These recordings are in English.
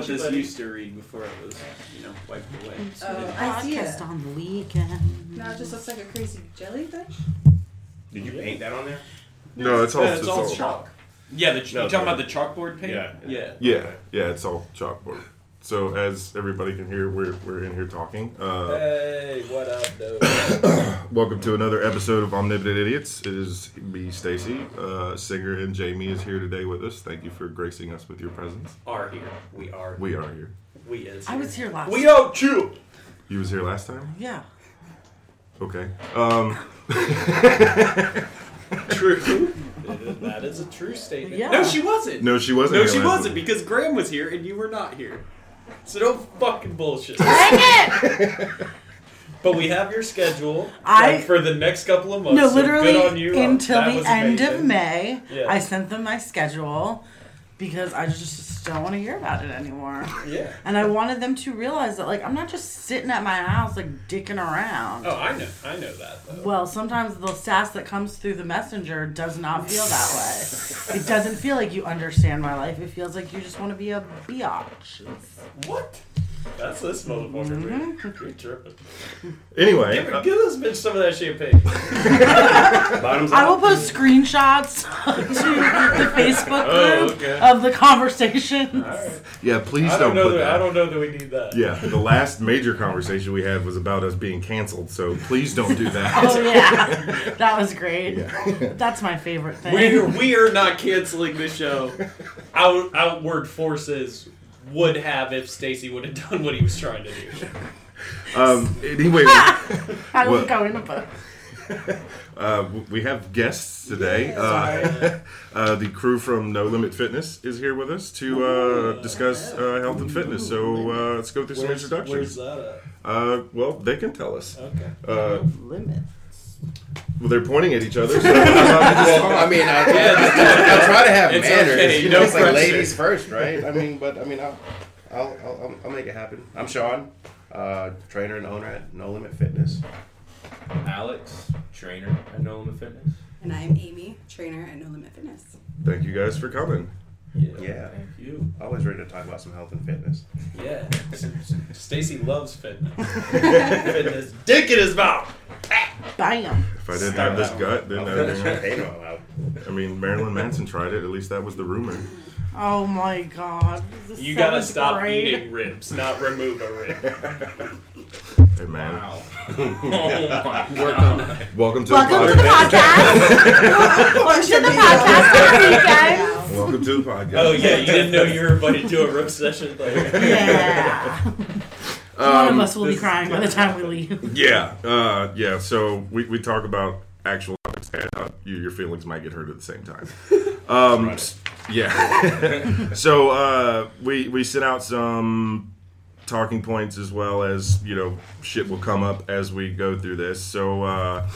what you, this buddy. used to read before it was, you know, wiped away. Oh, I see Podcast it. on the weekend. Now it just looks like a crazy jellyfish. Did you paint that on there? No, it's all. Yeah, it's it's all all chalk. Yeah, the, you No, talking the- about the chalkboard paint? Yeah. Yeah. Yeah, yeah, it's all chalkboard. So as everybody can hear, we're we're in here talking. Uh, Hey, what up, though? welcome to another episode of Omnipotent Idiots. It is me, Stacy. Uh, Singer and Jamie is here today with us. Thank you for gracing us with your presence. Are here. We are. We are here. We is. I was here last. We don't chew. You was here last time. Yeah. Okay. Um, True. that is a true statement. Yeah. No, she wasn't. no, she wasn't. No, she wasn't because Graham was here and you were not here. So don't fucking bullshit. Dang it! But we have your schedule I- like, for the next couple of months. No, so literally good on you. Until the end of. May. Yeah. I sent them my schedule because I just don't want to hear about it anymore. Yeah. And I wanted them to realize that, like, I'm not just sitting at my house, like, dicking around. Oh, I know. I know that though. Well, sometimes the sass that comes through the messenger does not feel that way. It doesn't feel like you understand my life. It feels like you just want to be a biatch. What? That's this motherfucker, man. Mm-hmm. You're tripping. Anyway, Give, uh, give this bitch some of that champagne. Bottoms I will up. post screenshots to the Facebook Oh, group okay. of the conversation. Alright. yeah, please I don't, don't know put that. that. I don't know that we need that. Yeah, the last major conversation we had was about us being canceled. So please don't do that. Oh yeah, that was great. Yeah. That's my favorite thing. We're, we are not canceling the show. Out, outward forces would have if Stacy would have done what he was trying to do. Um, anyway, I will Well- go in a book. uh, we have guests today. Uh, uh, the crew from No Limit Fitness is here with us to uh, discuss uh, health and fitness. So uh, let's go through some Where's introductions. that Uh, well, they can tell us. at? Okay. Uh, Limit. Well, they're pointing at each other. So I'm not just Well, I mean, I, Yeah, I, I try to have it's manners. okay, You know, it's like ladies first, right? I mean, but I mean, I'll, I'll, I'll, I'll- I'll make it happen. I'm Sean, uh, trainer and owner at No Limit Fitness. Alex, trainer at No Limit Fitness. And I'm Amy, trainer at No Limit Fitness. Thank you guys for coming. Yeah. Thank you. Always ready to talk about some health and fitness. Yeah. Stacy loves fitness. fitness. Dick in his mouth. Bam. If I didn't have this gut, then I'll finish out. I mean, Marilyn Manson tried it. At least that was the rumor. Oh my god. You gotta stop grade. eating ribs, not remove a rib. Hey man, Wow. Oh my Work welcome to Welcome the to the podcast. podcast. Welcome to the podcast for the weekend. welcome to the podcast. Oh yeah, you didn't know you were invited to a roast session. Like, Yeah. One of Um, us will be crying by the time we leave. Yeah, uh, yeah. So we, we talk about actual topics, and uh, you, your feelings might get hurt at the same time. Um, Right. yeah. so uh, we we sent out some talking points as well as you know shit will come up as we go through this. So uh,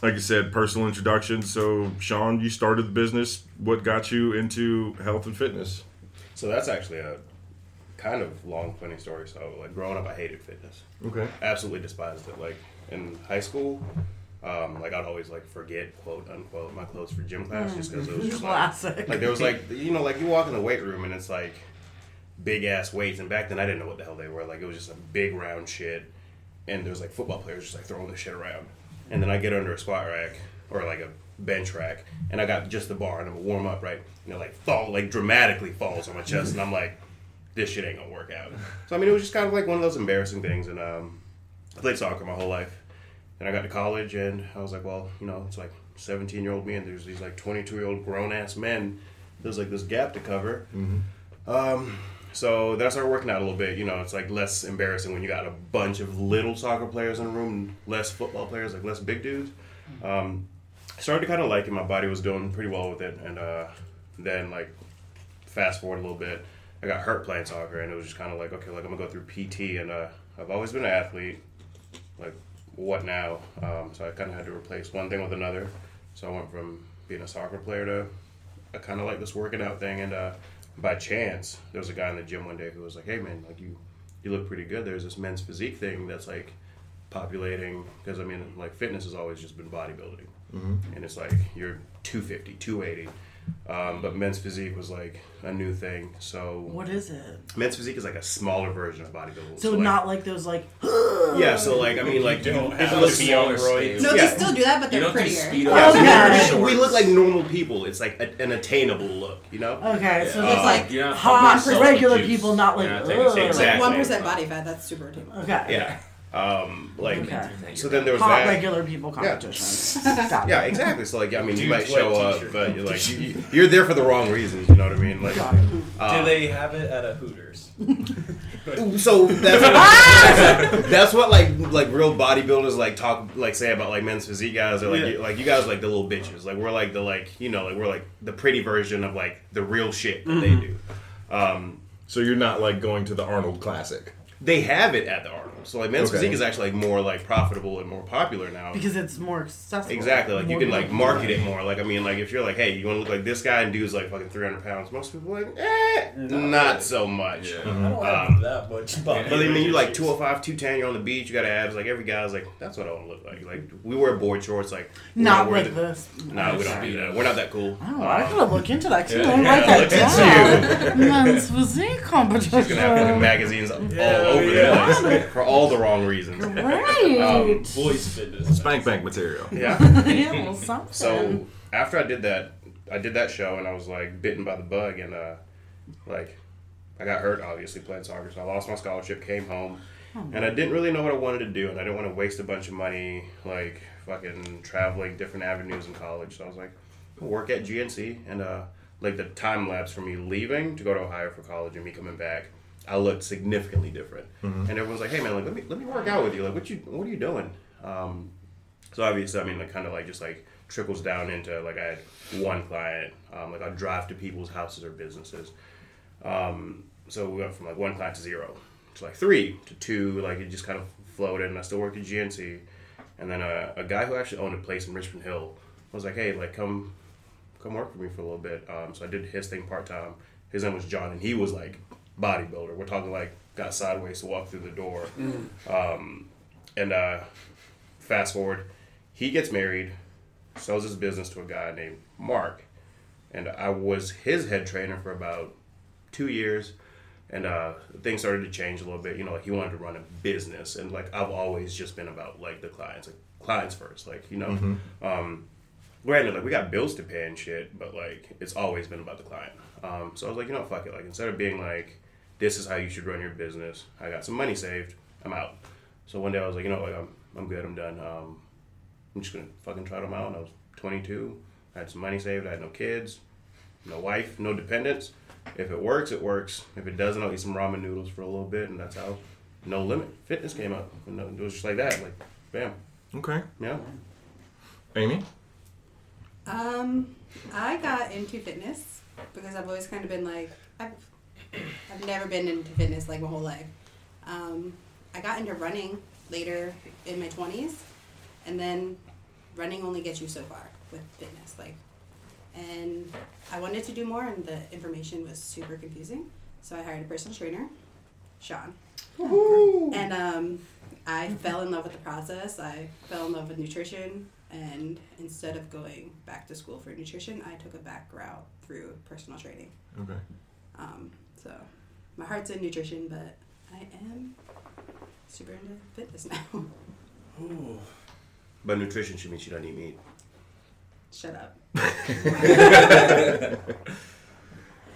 like I said, personal introduction. So Sean, you started the business. What got you into health and fitness? So that's actually a kind of long, funny story. So, like, growing up, I hated fitness. Okay. absolutely despised it. Like in high school, um, like I'd always like forget quote unquote my clothes for gym class just because it was just like, Classic. like there was like you know like you walk in the weight room and it's like big ass weights and back then I didn't know what the hell they were like it was just a big round shit and there was like football players just like throwing this shit around and then I get under a squat rack or like a bench rack and I got just the bar and I'm gonna warm up right and it like fall like dramatically falls on my chest and I'm like this shit ain't gonna work out so I mean it was just kind of like one of those embarrassing things and um I played soccer my whole life. and I got to college and I was like, well, you know, it's like 17 year old me and there's these like 22 year old grown ass men. There's like this gap to cover. Um, so I started working out a little bit. You know, it's like less embarrassing when you got a bunch of little soccer players in the room, less football players, like less big dudes. Um, started to kind of like it. My body was doing pretty well with it. And uh, then, like, fast forward a little bit, I got hurt playing soccer and it was just kind of like, okay, like I'm to go through PT. And uh, I've always been an athlete like what now? Um, so I kind of had to replace one thing with another. So I went from being a soccer player to I kind of like this working out thing. And uh, by chance, there was a guy in the gym one day who was like, "Hey man, like you, you look pretty good. There's this men's physique thing that's like populating because I mean, like fitness has always just been bodybuilding, mm-hmm. and it's like you're 250, 280." Um, but men's physique was like a new thing. So What is it? men's physique is like a smaller version of bodybuilding. So like- not like those like yeah. So like I mean like You don't have you to look- be on steroids. steroids. No, Yeah. they still do that, but they're don't do prettier. speed Yeah, so Okay. we, we look like normal people. It's like a, an attainable look, you know. okay, so it's Uh, like You're not hot regular juice. people, not like You're not taking ugh. shakes. Exactly. One percent body fat. That's super attainable. Okay. Yeah. Um, like Okay. so then there was Hot that. regular people competition. Got it. Yeah, exactly. So like, I mean, you might show up, t-shirts. but you're like, you, you're there for the wrong reasons. You know what I mean? Like, uh, Do they have it at a Hooters? So that's what, that's what like like real bodybuilders like talk like say about like men's physique guys. Are like Yeah. you, like you guys are, like the little bitches. Like we're like the like you know like we're like the pretty version of like the real shit that they do. Um, So you're not like going to the Arnold Classic. they have it at the Arnold. So like men's Okay. physique is actually like more like profitable and more popular now. Because it's more accessible. Exactly, like you can like market it more. Like I mean, like if you're like, hey, you want to look like this guy and dude's like fucking 300 pounds, most people are like, eh, not so much. Yeah. I don't have Um, that much body. But I mean, you like 205, 210, you're on the beach, you got abs. Like every guy's like, that's what I want to look like. Like we wear board shorts, like Not don't like the- this. No, we don't do that. We're not that cool. Oh, I Um, gotta look into that. 'cause you Yeah, don't yeah, write that look into down. Men's physique competition. He's gonna have fucking magazines all over yeah. the place for all the wrong reasons. Right. Um, Voice fitness. Spank bank material. Yeah. yeah, well, something. So after I did that, I did that show and I was like bitten by the bug and uh, like I got hurt obviously playing soccer, so I lost my scholarship, came home, and I didn't really know what I wanted to do, and I didn't want to waste a bunch of money like fucking traveling different avenues in college. So I was like, work at GNC and uh, like the time lapse for me leaving to go to Ohio for college and me coming back. I looked significantly different, and everyone's like, "Hey man, like let me let me work out with you. Like, what you what are you doing?" Um, so obviously, I mean, like kind of like just like trickles down into like I had one client. Um, like I drive to people's houses or businesses. Um, so we went from like one client to zero to like three to two. Like it just kind of floated, and I still worked at GNC. And then a, a guy who actually owned a place in Richmond Hill was like, "Hey, like come come work for me for a little bit." Um, so I did his thing part time. His name was John, and he was like bodybuilder. We're talking like got sideways to walk through the door. Um, and uh, fast forward, he gets married, sells his business to a guy named Mark, and I was his head trainer for about two years. And uh, things started to change a little bit. You know, like he wanted to run a business, and like I've always just been about like the clients, like clients first. Like you know, um, granted, like we got bills to pay and shit, but like it's always been about the client. Um, so I was like, you know, fuck it. Like instead of being like, this is how you should run your business. I got some money saved. I'm out. So one day I was like, you know, like I'm I'm good. I'm done. Um, I'm just gonna fucking try them out. And I was 22. I had some money saved. I had no kids, no wife, no dependents. If it works, it works. If it doesn't, I'll eat some ramen noodles for a little bit, and that's how No Limit Fitness came up. And it was just like that, like, bam, Okay. yeah. Amy? Um, I got into fitness because I've always kind of been like I've I've never been into fitness like my whole life. Um, I got into running later in my twenties, and then running only gets you so far with fitness. Like, and I wanted to do more, and the information was super confusing. So I hired a personal trainer, Sean, and um, I fell in love with the process. I fell in love with nutrition, and instead of going back to school for nutrition, I took a back route through personal training. Okay. Um, so my heart's in nutrition, but I am super into fitness now. But nutrition should mean she doesn't eat meat. Shut up.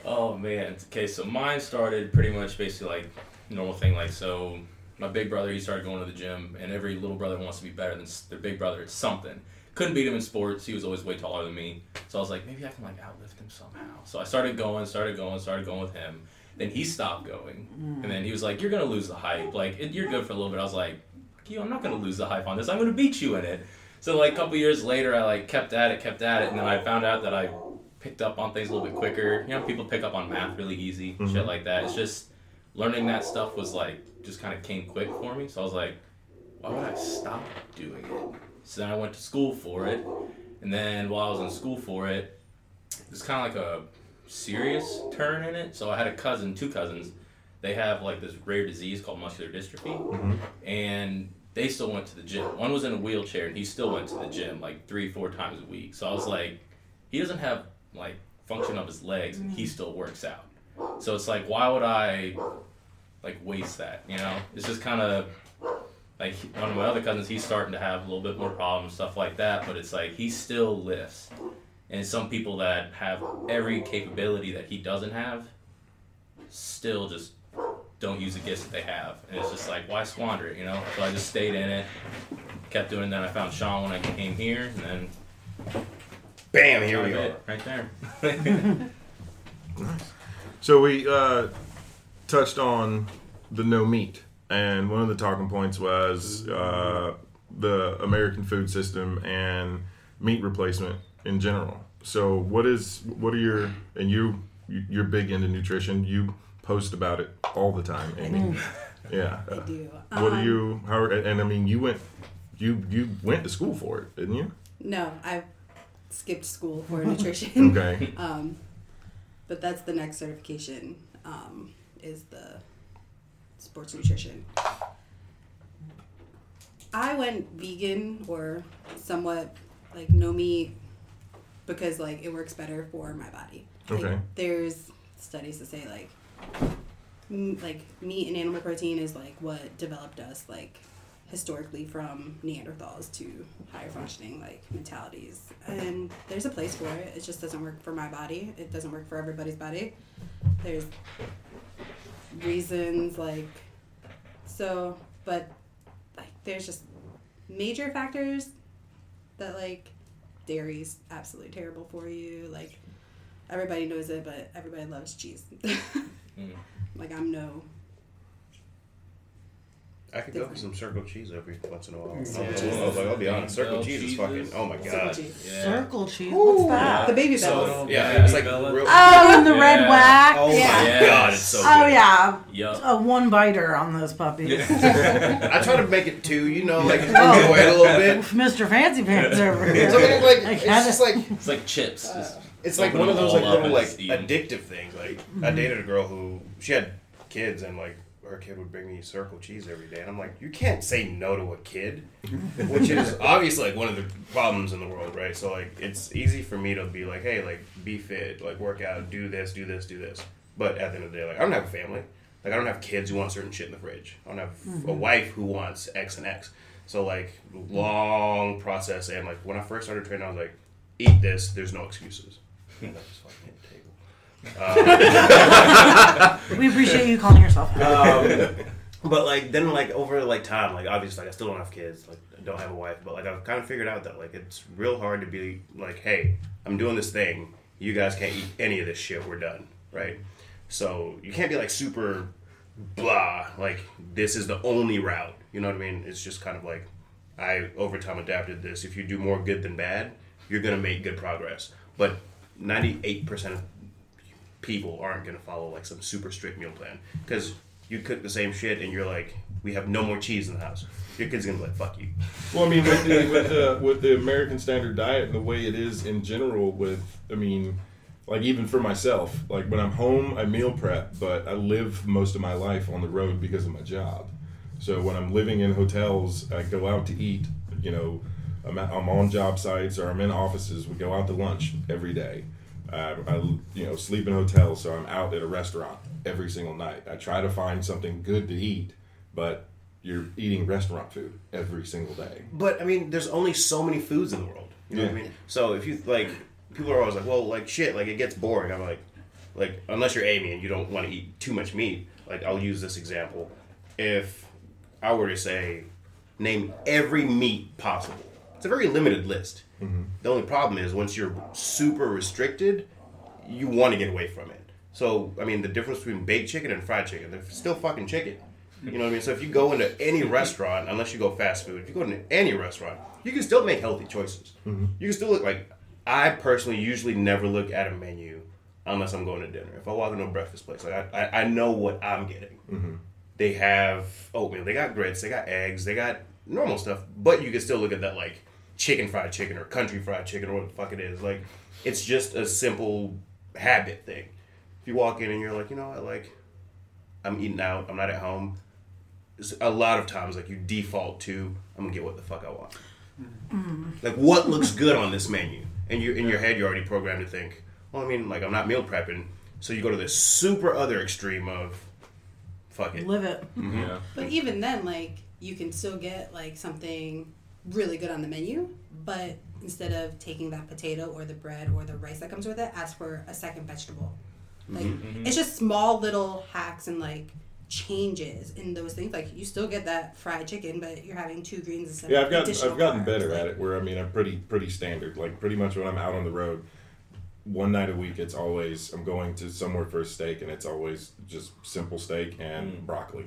Oh man. Okay, so mine started pretty much basically like normal thing. Like so, my big brother he started going to the gym, and every little brother wants to be better than their big brother at something. Couldn't beat him in sports. He was always way taller than me. So I was like, maybe I can like outlift him somehow. So I started going, started going, started going with him. Then he stopped going, and hmm. then he was like, "You're gonna lose the hype. Like it, you're good for a little bit." I was like, "You, I'm not gonna lose the hype on this. I'm gonna beat you in it." So like a couple years later, I like kept at it, kept at it, and then I found out that I picked up on things a little bit quicker. You know, people pick up on math really easy, mm-hmm. shit like that. It's just learning that stuff was like just kind of came quick for me. So I was like, why would I stop doing it? So then I went to school for it, and then while I was in school for it, it's kind of like a serious turn in it. So I had a cousin, two cousins. They have like this rare disease called muscular dystrophy, mm-hmm. and they still went to the gym. One was in a wheelchair, and he still went to the gym like three, four times a week. So I was like, he doesn't have like function of his legs, and he mm-hmm. still works out. So it's like, why would I like waste that? You know, it's just kind of like one of my other cousins. He's starting to have a little bit more problems, stuff like that. But it's like he still lifts, and some people that have every capability that he doesn't have, still just don't use the gifts that they have, and it's just like, why squander it? You know. So I just stayed in it, kept doing it. Then I found Sean when I came here, and then Bam! Here we tried are. right there. nice. So we uh, touched on the no meat, and one of the talking points was uh, the American food system and meat replacement in general. So what is what are your and you you- you're big into nutrition. You post about it all the time, Amy. Yeah. I do. what do Um, you how and, and I mean you went you you went to school for it, didn't you? No, I skipped school for nutrition. Okay. Um, but that's the next certification. Um, is the sports nutrition. I went vegan or somewhat like no meat because like it works better for my body. Like, Okay. There's studies that say like m- like meat and animal protein is like what developed us like historically from Neanderthals to higher functioning like mentalities. And there's a place for it. It just doesn't work for my body. It doesn't work for everybody's body. There's reasons like so but like there's just major factors that like dairy's absolutely terrible for you. Like everybody knows it, but everybody loves cheese. Mm. Like I'm no I could go for some circle cheese every once in a while. Yeah. I was like, I'll be honest, circle cheese is fucking. Oh my circle god. cheese. Yeah. Circle cheese. What's that? The baby So- bells. Yeah, it's like Bella. real. Oh, and the red Yeah. wax. Oh Yeah. my Yes. god, it's so oh, good. Oh yeah, Yup. a one biter on those puppies. I try to make it two, you know, like oh. enjoy it a little bit. Mr. Fancy Pants over here. It's like, like it's just like It's like chips. Uh, just it's like one of those like little like just eat 'em. addictive things. Like I mm-hmm. dated a girl who she had kids and like her kid would bring me circle cheese every day, and I'm like, you can't say no to a kid, which is obviously like one of the problems in the world, right? So like it's easy for me to be like, hey, like be fit, like work out, do this, do this, do this. But at the end of the day, like I don't have a family. Like I don't have kids who want certain shit in the fridge. I don't have a mm-hmm. wife who wants X and X. So like long process and like when I first started training, I was like, eat this. There's no excuses. And that was fucking hit the table. We appreciate you calling yourself. Um, but like then like over like time, like obviously like, I still don't have kids, like I don't have a wife, but like I've kind of figured out that like it's real hard to be like, hey, I'm doing this thing. You guys can't eat any of this shit. We're done, right? So you can't be like super blah. Like this is the only route. You know what I mean? It's just kind of like I over time adapted this. If you do more good than bad, you're gonna make good progress. But 98% of people aren't going to follow like some super strict meal plan because you cook the same shit and you're like we have no more cheese in the house your kid's gonna be like fuck you Well, I mean, with the, with the with the American standard diet and the way it is in general, with I mean, like even for myself, like when I'm home, I meal prep, but I live most of my life on the road because of my job. So when I'm living in hotels, I go out to eat. You know, I'm, I'm on job sites or I'm in offices. We go out to lunch every day. Uh, I you know sleep in hotels, so I'm out at a restaurant every single night. I try to find something good to eat, but you're eating restaurant food every single day. but i mean there's only so many foods in the world you know what i mean? So if you like people are always like well like shit like it gets boring. I'm like like unless you're amy and you don't want to eat too much meat like i'll use this example. If i were to say name every meat possible it's a very limited list Mm-hmm. the only problem is once you're super restricted you want to get away from it. So, I mean, the difference between baked chicken and fried chicken, they're still fucking chicken. You know what I mean? So, if you go into any restaurant, unless you go fast food, if you go into any restaurant, you can still make healthy choices. Mm-hmm. You can still look like, I personally usually never look at a menu unless I'm going to dinner. If I walk into a breakfast place, like I, I, I know what I'm getting. Mm-hmm. They have oatmeal, they got grits, they got eggs, they got normal stuff, but you can still look at that like chicken fried chicken or country fried chicken or what the fuck it is. Like, it's just a simple habit thing. If you walk in and you're like, you know what, like, I'm eating out, I'm not at home. it's A lot of times, like, you default to, I'm gonna get what the fuck I want. Mm-hmm. Like, what looks good on this menu? And you, in your head, you're already programmed to think, well, I mean, like I'm not meal prepping, so you go to this super other extreme of fuck it. Live it. Mm-hmm. Yeah. But even then, like you can still get like something really good on the menu, but instead of taking that potato or the bread or the rice that comes with it, ask for a second vegetable. Like mm-hmm. Mm-hmm. it's just small little hacks and like changes in those things. Like you still get that fried chicken, but you're having two greens instead Yeah, I've gotten I've gotten carbs. better Like, at it. Where I mean, I'm pretty pretty standard. Like pretty much when I'm out on the road, one night a week, it's always I'm going to somewhere for a steak, and it's always just simple steak and mm. broccoli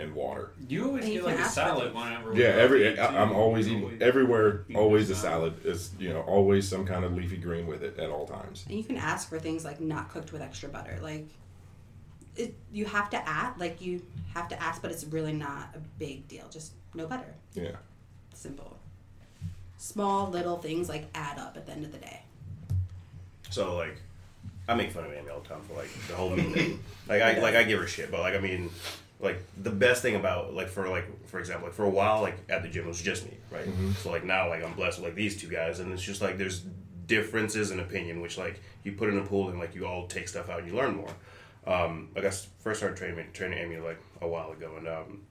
and water. You always And you get like a salad whenever. Yeah, every I, I'm always eating everywhere. Always a salad. salad is you know always some kind of leafy green with it at all times. And you can ask for things like not cooked with extra butter. Like it, you have to ask, like you have to ask, but it's really not a big deal. Just no butter. Yeah. Simple. Small little things like add up at the end of the day. So like, I make fun of Amy all the time for like the whole meat thing. Like I like I give her shit, but like I mean, like the best thing about like for like for example like for a while like at the gym it was just me, right? So like now like I'm blessed with like these two guys, and it's just like there's differences in opinion, which like you put in a pool and like you all take stuff out and you learn more. Um, like I first started training training Amy like a while ago, and um,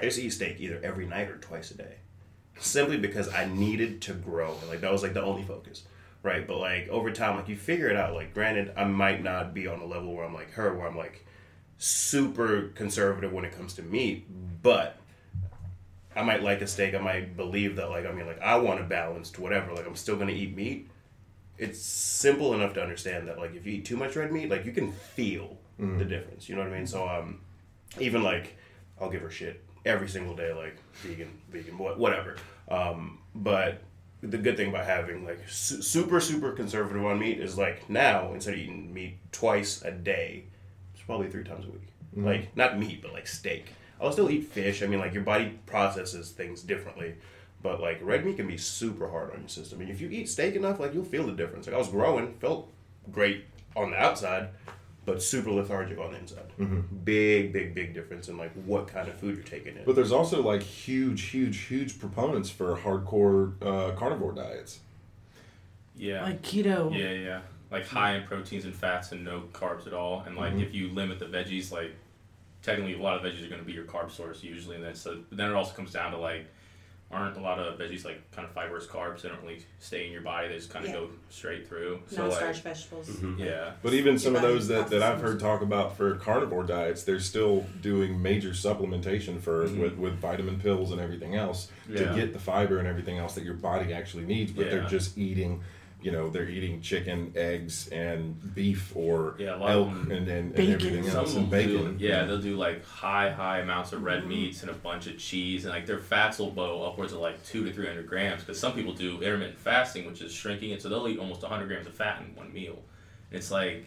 I used to eat steak either every night or twice a day, simply because I needed to grow. Like that was like the only focus, right? But like over time, like you figure it out. Like granted, I might not be on a level where I'm like her, where I'm like super conservative when it comes to meat, but I might like a steak. I might believe that like I mean like I want a balanced whatever. Like I'm still gonna eat meat. It's simple enough to understand that like if you eat too much red meat, like you can feel the difference. You know what I mean? So um, even like I'll give her shit every single day, like vegan, vegan, whatever. Um, but the good thing about having like su- super super conservative on meat is like now instead of eating meat twice a day, probably three times a week. Like not meat, but like steak. I'll still eat fish. I mean, like your body processes things differently. But like red meat can be super hard on your system. And if you eat steak enough, like you'll feel the difference. Like I was growing, felt great on the outside, but super lethargic on the inside. Big, big, big difference in like what kind of food you're taking in. But there's also like huge, huge, huge proponents for hardcore uh, carnivore diets. Yeah. Like keto. Yeah, yeah. Like hmm. high in proteins and fats and no carbs at all. And like hmm. if you limit the veggies, like technically a lot of veggies are going to be your carb source usually. And then so but then it also comes down to like aren't a lot of veggies like kind of fibrous carbs? They don't really stay in your body. They just kind of Yeah. go straight through. So Non-starch like vegetables. Mm-hmm. yeah. But even some of those that, that I've heard talk about for carnivore diets, they're still doing major supplementation for mm-hmm. with, with vitamin pills and everything else Yeah. to get the fiber and everything else that your body actually needs. But they're just eating, you know, they're eating chicken, eggs, and beef or Yeah, a elk and, and, and everything else of and them do, bacon. yeah, they'll do like high, high amounts of red meats and a bunch of cheese, and like their fats will blow upwards of like two to three hundred grams. Because some people do intermittent fasting, which is shrinking it, so they'll eat almost hundred grams of fat in one meal. It's like,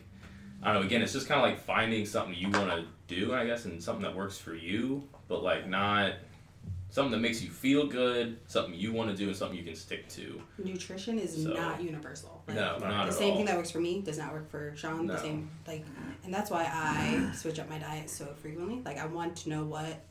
I don't know. Again, it's just kind of like finding something you want to do, I guess, and something that works for you, but like not something that makes you feel good, something you want to do, and something you can stick to. Nutrition is So- not universal. Like, No, not the same all. thing that works for me does not work for Sean. No. The same like, and that's why I switch up my diet so frequently. Like I want to know what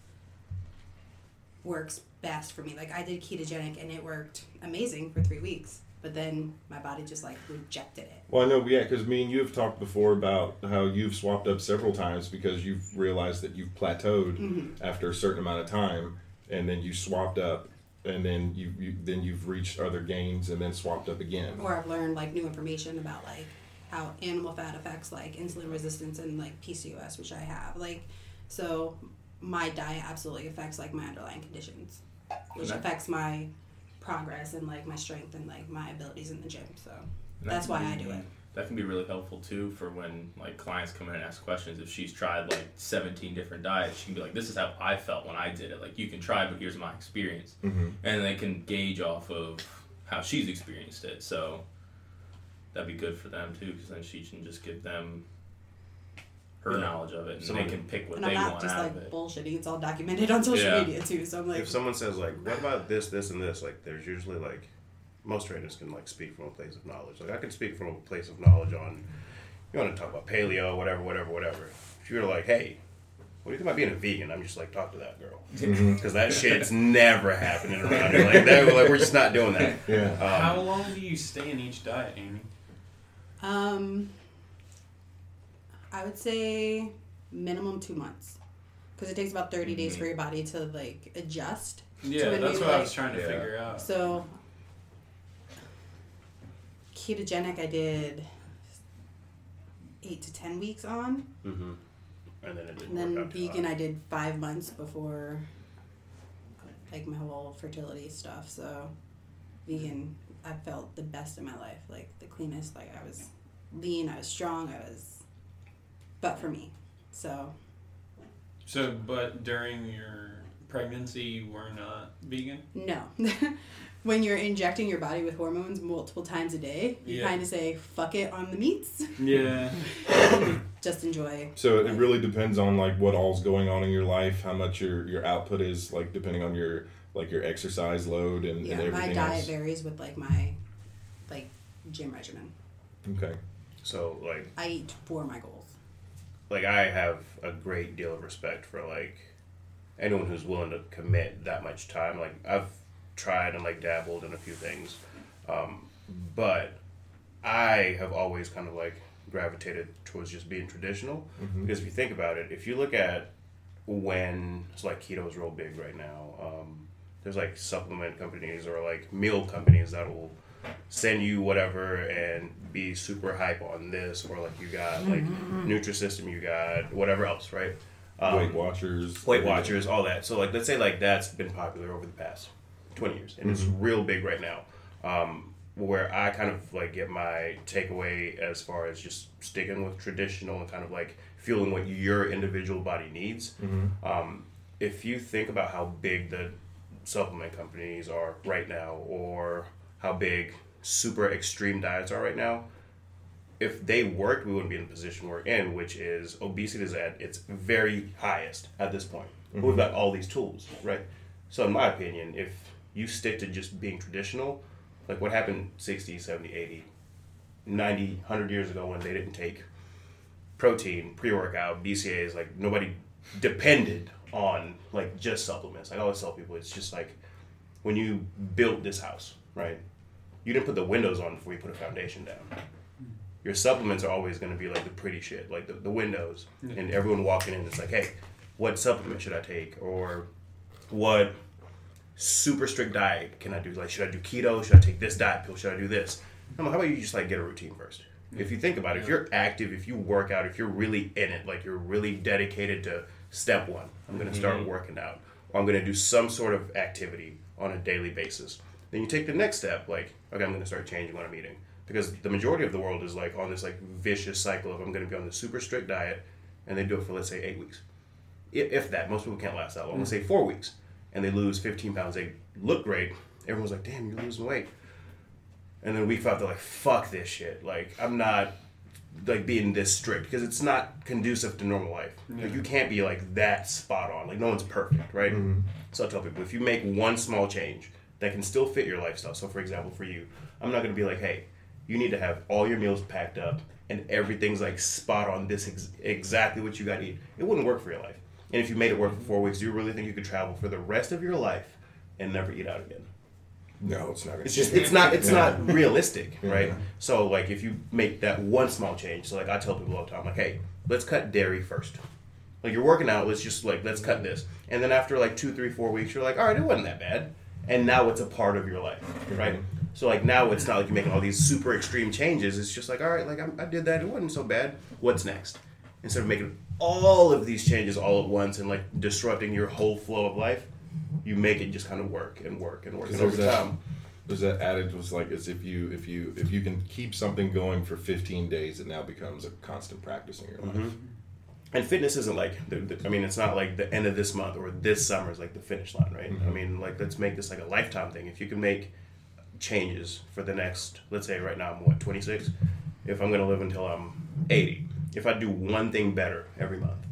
works best for me. Like I did ketogenic and it worked amazing for three weeks, but then my body just like rejected it. Well, I know, yeah, because me and you have talked before about how you've swapped up several times because you've realized that you've plateaued Mm-hmm. after a certain amount of time, and then you swapped up, and then you, you then you've reached other gains, and then swapped up again. Or I've learned like new information about like how animal fat affects like insulin resistance and like PCOS, which I have. Like, so my diet absolutely affects like my underlying conditions, which affects my progress and like my strength and like my abilities in the gym. So that's why I do it. That can be really helpful too for when like clients come in and ask questions. If she's tried like seventeen different diets, she can be like, "This is how I felt when I did it." Like you can try, but here's my experience, Mhm. and they can gauge off of how she's experienced it. So that'd be good for them too, because then she can just give them her Yeah. knowledge of it, and Someone- they can pick what And they I'm not want just out like of it. bullshitting. It's all documented on social Yeah. media too. So I'm like, if someone says like, "What about this, this, and this?" Like, there's usually like most trainers can like speak from a place of knowledge. Like, I can speak from a place of knowledge on you want to talk about paleo, whatever, whatever, whatever. If you're like, "Hey, what do you think about being a vegan?" I'm just like, talk to that girl because that shit's never happening around here. Like, they're like, we're just not doing that. Yeah. Um, How long do you stay in each diet, Amy? Um, I would say minimum two months, because it takes about 30 days for your body to like adjust. Yeah, to a that's new, what I was trying to Yeah. figure out. So ketogenic, I did eight to ten weeks on, Mm-hmm. And then it didn't and then out vegan. I did five months before like my whole fertility stuff. So vegan, I felt the best in my life, like the cleanest. Like I was lean, I was strong, I was, but for me. So So, but during your pregnancy, you were not vegan. no. when you're injecting your body with hormones multiple times a day, you Yeah. kind of say fuck it on the meats. Yeah. Just enjoy. So it really depends on like what all's going on in your life, how much your your output is, like depending on your like your exercise load and, Yeah, and everything my diet else. varies with like my like gym regimen. Okay. So like I eat for my goals. like I have a great deal of respect for like anyone who's willing to commit that much time. Like I've tried and like dabbled in a few things, um, but I have always kind of like gravitated towards just being traditional because if you think about it, if you look at when it's like keto is real big right now, um, there's like supplement companies or like meal companies that will send you whatever and be super hype on this or like you got like Nutrisystem, you got whatever else, right? Um, Weight Watchers. Weight. Watchers, all that. So like, let's say like that's been popular over the past twenty years, and it's real big right now. Um, where I kind of like get my takeaway as far as just sticking with traditional and kind of like feeling what your individual body needs. Um, if you think about how big the supplement companies are right now, or how big super extreme diets are right now, if they worked, we wouldn't be in the position we're in, which is obesity is at its very highest at this point. But we've got all these tools, right? So, in my opinion, if you stick to just being traditional, like what happened 60, 70, 80, 90, 100 years ago when they didn't take protein, pre workout, BCAAs, like nobody depended on like just supplements. Like I always tell people, it's just like when you built this house, right? You didn't put the windows on before you put a foundation down. Hmm. Your supplements are always going to be like the pretty shit, like the, the windows, and everyone walking in, it's like, hey, what supplement should I take, or what super strict diet can I do? Like, should I do keto? Should I take this diet pill? Should I do this? I'm like, how about you just like get a routine first? If you think about it, if you're active, if you work out, if you're really in it, like you're really dedicated to step one, I'm going to start mm-hmm. working out, or I'm going to do some sort of activity on a daily basis. Then you take the next step, like, okay, I'm going to start changing what I'm eating because the majority of the world is like on this like vicious cycle of I'm going to be on the super strict diet, and they do it for let's say eight weeks, if, if that. Most people can't last that long. Let's mm. say four weeks, and they lose 15 pounds. They look great. Everyone's like, "Damn, you're losing weight." And then week five, they're like, "Fuck this shit! Like, I'm not like being this strict because it's not conducive to normal life. Like, you can't be like that spot on. Like, no one's perfect, right? Mm-hmm. So I tell people if you make one small change that can still fit your lifestyle. So, for example, for you, I'm not going to be like, "Hey, you need to have all your meals packed up and everything's like spot on. This ex- exactly what you got to eat." It wouldn't work for your life. And if you made it work for four weeks, do you really think you could travel for the rest of your life and never eat out again? No, it's not. It's just it's not it's not realistic, right? Yeah. So like if you make that one small change, so like I tell people all the time, like, hey, let's cut dairy first. Like you're working out, let's just like let's cut mm-hmm. this, and then after like two, three, four weeks, you're like, all right, it wasn't that bad, and now it's a part of your life, mm-hmm. right? So like now it's not like you're making all these super extreme changes. It's just like, all right, like I'm, I did that, it wasn't so bad. What's next? Instead of making all of these changes all at once and like disrupting your whole flow of life, you make it just kind of work and work and work. And There's over that- time, There's that adage was like as if you if you if you can keep something going for 15 days, it now becomes a constant practice in your life. Mm-hmm. and fitness isn't like the, the- I mean it's not like the end of this month or this summer is like the finish line, right? Mm-hmm. I mean like let's make this like a lifetime thing. If you can make changes for the next let's say right now I'm what 26. If I'm going to live until I'm 80, if I do one thing better every month,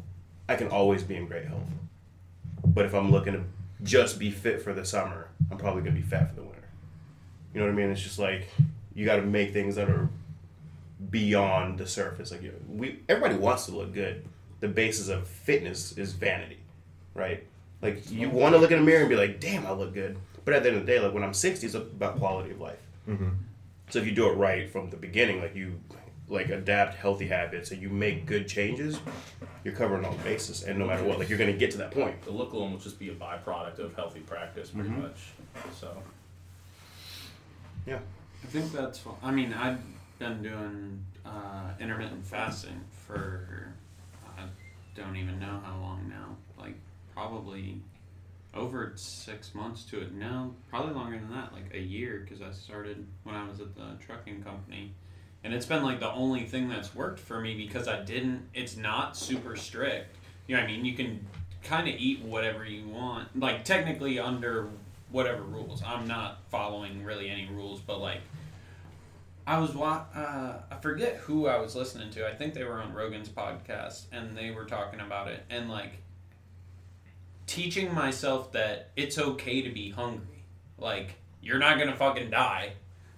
I can always be in great health. But if I'm looking to just be fit for the summer, I'm probably going to be fat for the winter. You know what I mean? It's just like you got to make things that are beyond the surface. Like you we, everybody wants to look good. The basis of fitness is vanity, right? Like you want to look in the mirror and be like, "Damn, I look good." But at the end of the day, like when I'm 60, it's about quality of life. Mm-hmm. So if you do it right from the beginning, like you like adapt healthy habits and you make good changes, you're covering all the bases. And no matter what, like you're gonna get to that point. The look alone will just be a byproduct of healthy practice, pretty Mhm. much. So Yeah. I think that's. fu- I mean, I've been doing uh, intermittent fasting for I don't even know how long now. Like probably over six months to it. now, probably longer than that. Like a year because I started when I was at the trucking company, and it's been like the only thing that's worked for me because I didn't. It's not super strict. You know what I mean? You can kind of eat whatever you want. Like technically under whatever rules. I'm not following really any rules, but like I was wa- uh, I forget who I was listening to. I think they were on Rogan's podcast and they were talking about it and like teaching myself that it's okay to be hungry. Like you're not going to fucking die.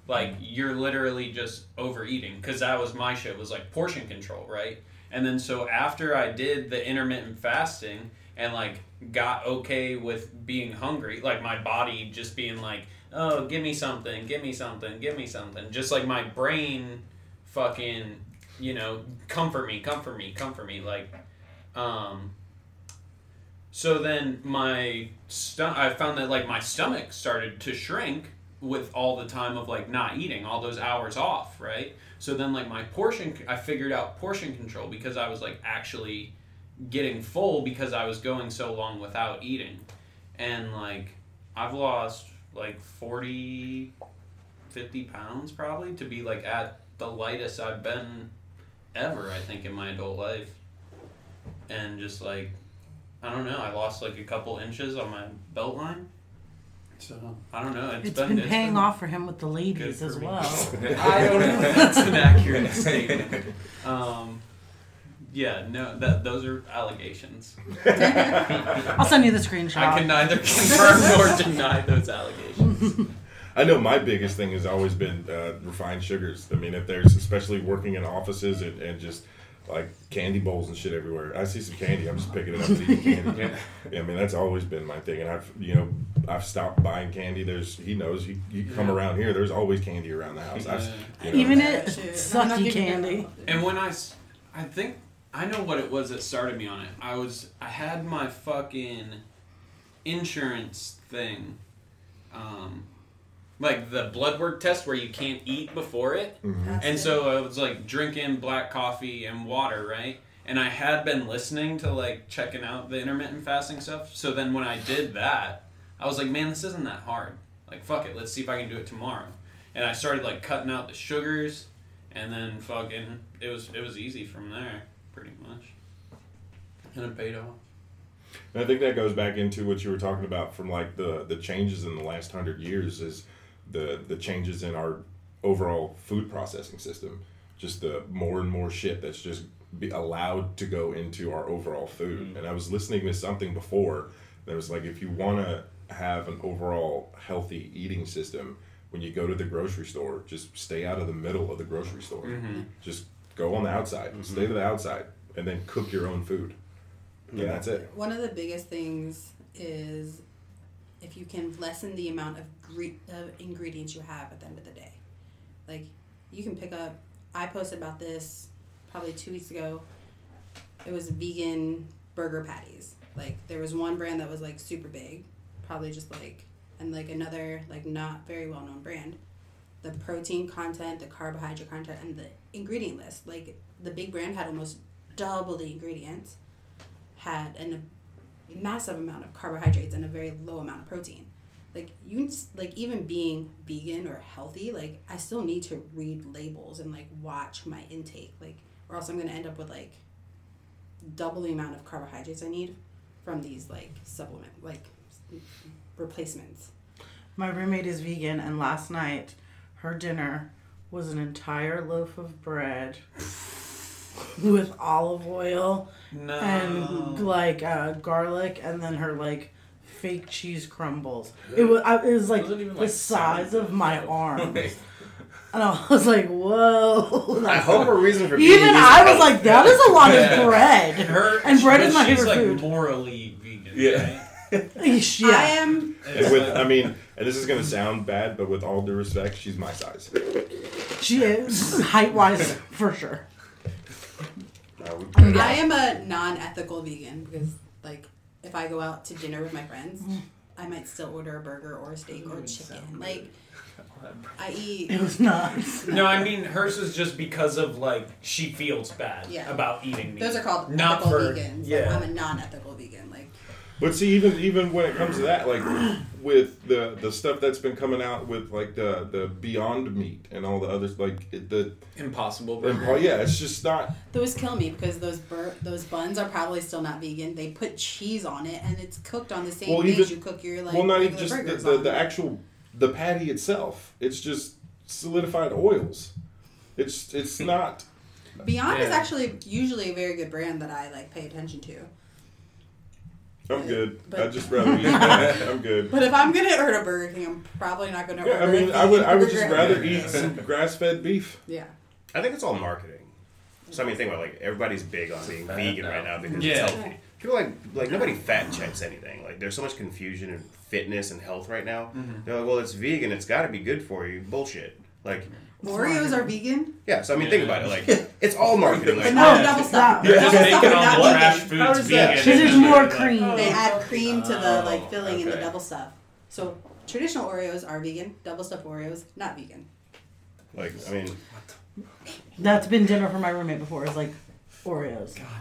Like you're literally just overeating cuz that was my shit was like portion control, right? And then so after I did the intermittent fasting and like got okay with being hungry, like my body just being like, "Oh, give me something, give me something, give me something." Just like my brain fucking, you know, comfort me, comfort me, comfort me like um so then my stomach I found that like my stomach started to shrink with all the time of like not eating, all those hours off, right? So then like my portion I figured out portion control because I was like actually getting full because I was going so long without eating. And like I've lost like 40 50 pounds probably to be like at the lightest I've been ever I think in my adult life. And just like I don't know, I lost like a couple inches on my belt line. So I don't know. it's it's been it's paying been- off for him with the ladies as me. well. I don't know that's an accurate statement. Um, yeah, no, that those are allegations. I'll send you the screenshot. I can neither confirm nor deny those allegations. I know my biggest thing has always been uh, refined sugars. I mean, if there's especially working in offices and, and just like candy bowls and shit everywhere. I see some candy, I'm just picking it up and eating candy. Yeah, I mean, that's always been my thing. And I've, you know, I've stopped buying candy. There's, he knows, you, you come Yeah. around here, there's always candy around the house. I've, you know, Even Yeah, it shit. Sucky giving candy. And when I, I think I know what it was that started me on it. I was I had my fucking insurance thing, um, like the blood work test where you can't eat before it. mhm. And it. so I was like drinking black coffee and water, right? And I had been listening to like checking out the intermittent fasting stuff. So then when I did that, I was like, man, this isn't that hard. Like, fuck it, let's see if I can do it tomorrow. And I started like cutting out the sugars, and then fucking it was it was easy from there, pretty much. And it paid off. And I think that goes back into what you were talking about from like the the changes in the last hundred years is the the changes in our overall food processing system. Just the more and more shit that's just be allowed to go into our overall food. And I was listening to something before that was like if you want to have an overall healthy eating system, when you go to the grocery store, just stay out of the middle of the grocery store. Mm-hmm. Just go on the outside, stay to the outside, and then cook your own food. And that's it. One of the biggest things is if you can lessen the amount of, gre- of uh, ingredients you have at the end of the day. Like, you can pick up, I posted about this probably two weeks ago. It was vegan burger patties. Like, there was one brand that was like super big, probably just like, and like another, like, not very well known brand. The protein content, the carbohydrate content, and the ingredient list. Like, the big brand had almost double the ingredients had an, a massive amount of carbohydrates and a very low amount of protein. Like you, like even being vegan or healthy, like I still need to read labels and like watch my intake, like or else I'm gonna end up with like double the amount of carbohydrates I need from these like supplement like replacements. My roommate is vegan, and last night her dinner was an entire loaf of bread with olive oil No. and like uh, garlic, and then her like fake cheese crumbles. It was I, it was like Wasn't the like, size of my good. arm, and I was like, "Whoa!" I hope not- a reason for being Even I was like, "That is a lot Yeah. of bread." her and bread is my she's favorite like food. morally vegan. Yeah. right? Yeah. I am. And with, I mean, and this is gonna sound bad, but with all due respect, she's my size. She is height wise for sure. We-. I am a non-ethical vegan because, like, if I go out to dinner with my friends, mm-hmm. I might still order a burger or a steak or chicken. Like, I eat. It was not. No, I mean hers is just because of like she feels bad Yeah. about eating meat. Those are called not ethical for vegans. Like, yeah. I'm a non-ethical vegan. Like, But see, even even when it comes to that, like with the the stuff that's been coming out with like the the Beyond Meat and all the others, like it- the Impossible. the- burger. yeah, it's just not. those kill me because those bur- those buns are probably still not vegan. They put cheese on it and it's cooked on the same Well, things even- you cook your like well, not even just the, the, the actual the patty itself. It's just solidified oils. It's it's not. Beyond is actually usually a very good brand that I like pay attention to. I'm good. But- I'd just rather eat. I'm good. But if I'm gonna order a Burger King, I'm probably not gonna Yeah, order. I mean, a I would I would just rather eat some grass fed beef. Yeah. I think it's all marketing. So I mean, think about it, like everybody's big on being Fat vegan now. right now because Yeah. it's healthy. People like like nobody fat checks anything. Like there's so much confusion in fitness and health right now. They're like, well, it's vegan. It's got to be good for you. Bullshit. Like Oreos are vegan. yeah. So I mean, think about it. Like it's all marketing. Like But not Yeah. double stuff. They're just Double making stuff are all not the vegan. trash How foods is that? vegan. Because there's and more like- cream. They add cream to the Oh, like filling in the okay. double stuff. So traditional Oreos are vegan. Double stuff Oreos not vegan. like I mean, That's been dinner for my roommate before. Is like Oreos. God damn.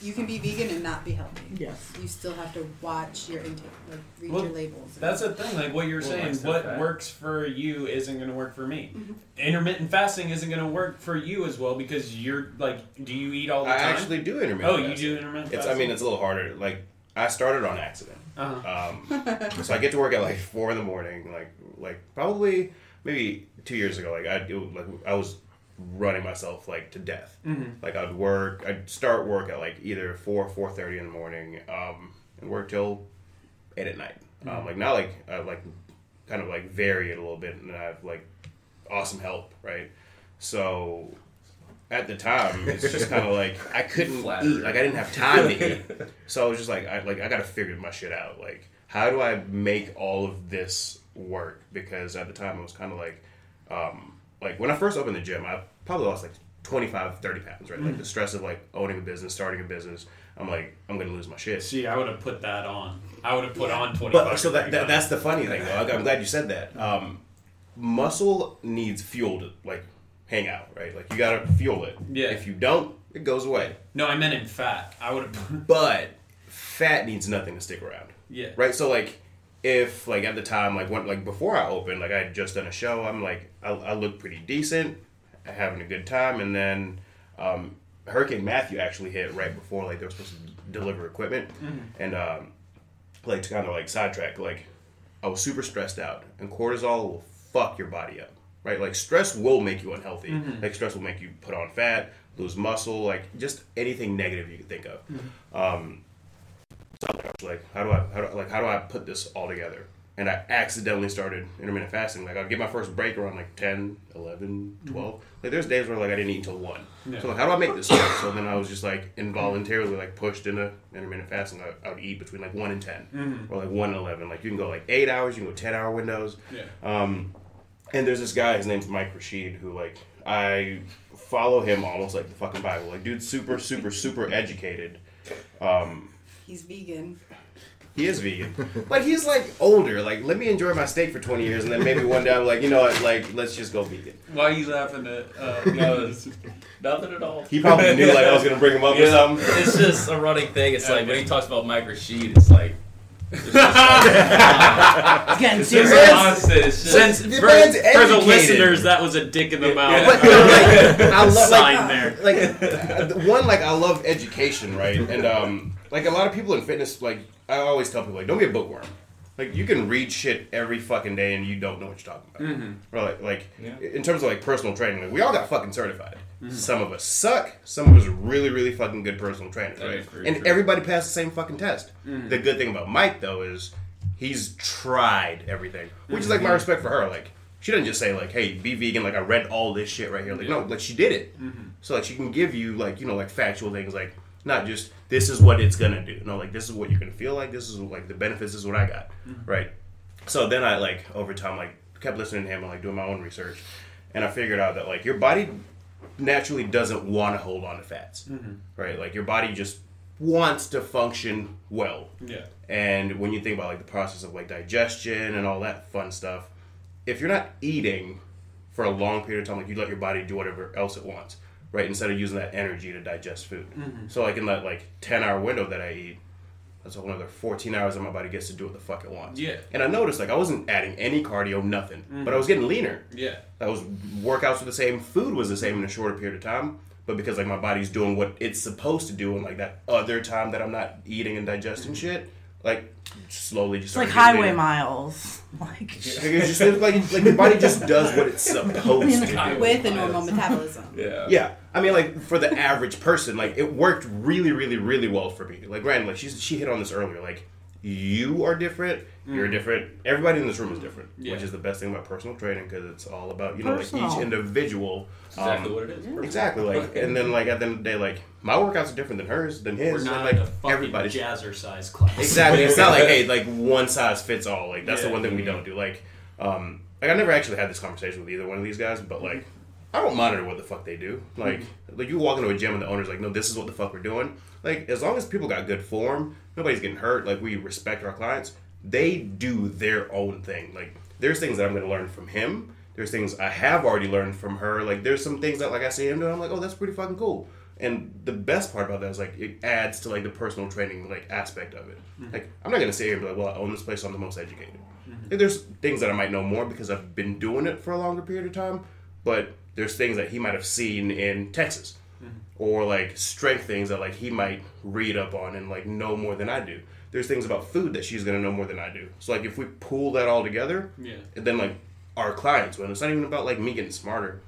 You can be vegan and not be healthy. Yes. You still have to watch your intake, like read Well, your labels. That's the thing, like what you're Well, saying, what fat. works for you isn't going to work for me. Mm-hmm. Intermittent fasting isn't going to work for you as well because you're like, do you eat all the I time? actually do intermittent. oh, you do intermittent It's I mean, it's a little harder. Like I started on accident. uh-huh. Um, so I get to work at like four in the morning, like like probably maybe two years ago. Like I do, like I was running myself like to death. Mhm. Like I'd work, I'd start work at like either four four thirty in the morning, um, and work till eight at night. Um, like now, like I like kind of like vary it a little bit, and I have like awesome help, right? So at the time, it's just kind of like I couldn't Flattery. eat, like I didn't have time to eat. So I was just like, I like I gotta figure my shit out. Like, how do I make all of this work? Because at the time, I was kind of like, um, like when I first opened the gym, I probably lost like 25, 30 pounds. Right, like the stress of like owning a business, starting a business. I'm like, I'm gonna lose my shit. See, I would have put that on. I would have put on 25. But so that, that that's the funny thing though. I'm glad you said that. Um, muscle needs fuel to like hang out, right? Like you gotta fuel it. Yeah. If you don't, it goes away. No, I meant in fat. I would have. But fat needs nothing to stick around. Yeah. Right. So like, if like at the time, like when like before I opened, like I had just done a show, I'm like I, I look pretty decent, having a good time, and then um, Hurricane Matthew actually hit right before like they were supposed to deliver equipment, and um, like to kind of like sidetrack, like I was super stressed out, and cortisol will fuck your body up, right? Like stress will make you unhealthy. Like stress will make you put on fat, lose muscle, like just anything negative you can think of. Um, so I was like, how do I, how do, like, how do I put this all together? And I accidentally started intermittent fasting. Like, I'd get my first break around like 10, 11, 12. Like, there's days where like I didn't eat until 1. Yeah. So, like, how do I make this work? So then I was just like involuntarily like pushed into intermittent fasting. I, I would eat between like 1 and 10 or like 1 and 11. Like, you can go like 8 hours, you can go 10 hour windows. Yeah. Um, and there's this guy, his name's Mike Rashid, who like I follow him almost like the fucking Bible. Like, dude's super, super, super educated. Um, He's vegan. he is vegan, but he's like older. Like, let me enjoy my steak for 20 years, and then maybe one day I'm like, you know what? Like, let's just go vegan. Why are you laughing at? Uh, No, nothing at all. He probably knew like I was gonna bring him up or Yeah, something. it's just a running thing. It's like when he talks about Mike Rashid, it's like. It's just It's getting it's serious. just. It's just, Since The for, man's for the listeners, that was a dick in the mouth. But, like, I love Sign like, there. like uh, one like I love education, right? And um, like a lot of people in fitness, like I always tell people, like don't be a bookworm. Like you can read shit every fucking day and you don't know what you're talking about. Mm-hmm. Or like, like Yeah. in terms of like personal training, like we all got fucking certified. Mm-hmm. Some of us suck. Some of us are really, really fucking good personal trainers, That right? And true. everybody passed the same fucking test. Mm-hmm. The good thing about Mike though is he's tried everything, which is like Mm-hmm. my respect for her. Like she didn't just say like, "Hey, be vegan." Like I read all this shit right here. Like no, like she did it. Mm-hmm. So like she can give you like you know like factual things like not just this is what it's gonna do. No, like this is what you're gonna feel like. This is like the benefits. This is what I got, mm-hmm. right? So then I like over time like kept listening to him and like doing my own research, and I figured out that like your body naturally doesn't want to hold on to fats, mm-hmm. right? Like your body just wants to function well. Yeah. And when you think about like the process of like digestion and all that fun stuff, if you're not eating for a long period of time, like you let your body do whatever else it wants, right? Instead of using that energy to digest food. Mm-hmm. So like in that like ten hour window that I eat, that's a whole another fourteen hours that my body gets to do what the fuck it wants. Yeah. And I noticed like I wasn't adding any cardio, nothing, but I mm-hmm. was getting leaner. Yeah. I was workouts were the same, food was the same in a shorter period of time. But because like my body's doing what it's supposed to do in like that other time that I'm not eating and digesting mm-hmm. shit, like slowly just like highway leaner. miles. Like Like, it's just like like your body just does what it's supposed to do. With a normal metabolism. Yeah. Yeah, I mean, like for the average person, like it worked really, really, really well for me. Like, granted, like she's she hit on this earlier. Like, you are different. You're mm. different. Everybody in this room is different, Yeah. which is the best thing about personal training because it's all about you know like each individual. Exactly um, what it is. Exactly, like, and then like at the end of the day, like my workouts are different than hers, than his, We're and not like a fucking everybody's. jazzercise class. Exactly. It's not like hey, like one size fits all. Like that's the one thing we don't do. Like, um, like I never actually had this conversation with either one of these guys, but like, I don't monitor what the fuck they do. Like, like you walk into a gym and the owner's like, no, this is what the fuck we're doing. Like, as long as people got good form, nobody's getting hurt. Like, we respect our clients. They do their own thing. Like, there's things that I'm gonna learn from him. There's things I have already learned from her. Like, there's some things that like I see him doing. I'm like, oh, that's pretty fucking cool. And the best part about that is like it adds to like the personal training like aspect of it. Mm-hmm. Like I'm not gonna sit here and be like, well, I own this place, so I'm the most educated. Mm-hmm. Like, there's things that I might know more because I've been doing it for a longer period of time, but there's things that he might have seen in Texas, mm-hmm. or like strength things that like he might read up on and like know more than I do. There's things about food that she's gonna know more than I do. So like if we pull that all together, Yeah. and then like our clients, when it's not even about like me getting smarter,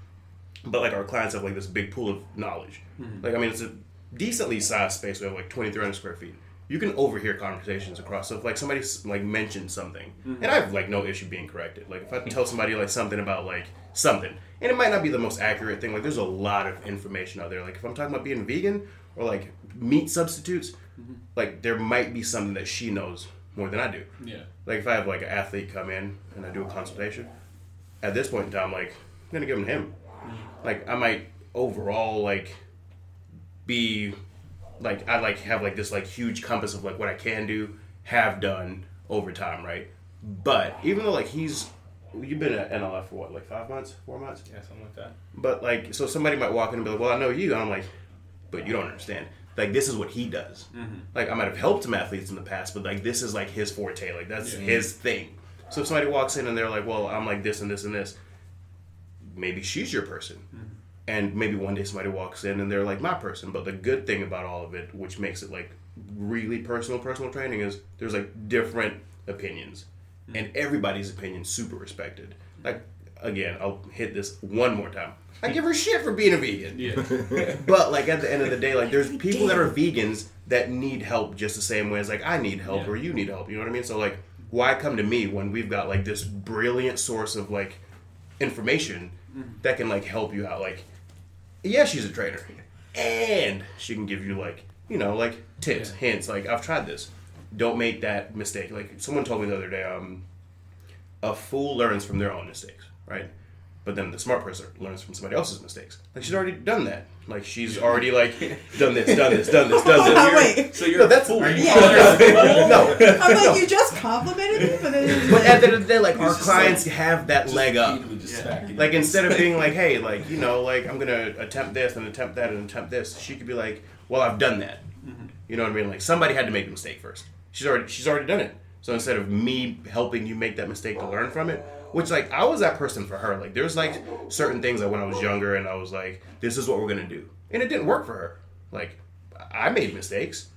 but like our clients have like this big pool of knowledge. Mm-hmm. Like I mean, it's a decently sized space. We have like twenty three hundred square feet. You can overhear conversations across. So if like somebody like mentions something, mm-hmm. and I have like no issue being corrected. Like if I tell somebody like something about like something, and it might not be the most accurate thing. Like there's a lot of information out there. Like if I'm talking about being vegan or like meat substitutes, mm-hmm. like there might be something that she knows more than I do. Yeah. Like if I have like an athlete come in and I do a consultation, at this point in time, like I'm gonna give him him. Like I might overall like be like I like have like this like huge compass of like what I can do, have done over time, right? But even though like he's you've been at NLF for what like five months, four months, Yeah, something like that. but like so somebody might walk in and be like, well I know you, and I'm like, but you don't understand. Like this is what he does. Mm-hmm. Like I might have helped some athletes in the past, but like this is like his forte. Like that's his thing. So if somebody walks in and they're like, well I'm like this and this and this, maybe she's your person. Mm-hmm. And maybe one day somebody walks in and they're like my person. But the good thing about all of it, which makes it like really personal, personal training, is there's like different opinions, mm-hmm. and everybody's opinion super respected. Like again, I'll hit this one more time. I give her shit for being a vegan. Yeah. But like at the end of the day, like there's people that are vegans that need help just the same way as like I need help Yeah. or you need help. You know what I mean? So like, why come to me when we've got like this brilliant source of like information that can like help you out? Like, yeah, she's a trainer, and she can give you like you know like tips, hints. Like I've tried this. Don't make that mistake. Like someone told me the other day, um, a fool learns from their own mistakes, right? But then the smart person learns from somebody else's mistakes. Like she's already done that. Like she's already like done this, done this, done this, done this. Oh, wait. So you're No, a that's fool. Yeah. no. I'm like, you just complimented me, but then But at the end of the day, like our just clients have that leg up. Repeatedly Like instead of being like, hey, like you know, like I'm gonna attempt this and attempt that and attempt this, she could be like, well, I've done that. You know what I mean? Like somebody had to make the mistake first. She's already she's already done it. So instead of me helping you make that mistake to learn from it, which like I was that person for her. Like there's like certain things that when I was younger and I was like, this is what we're gonna do, and it didn't work for her. Like I made mistakes.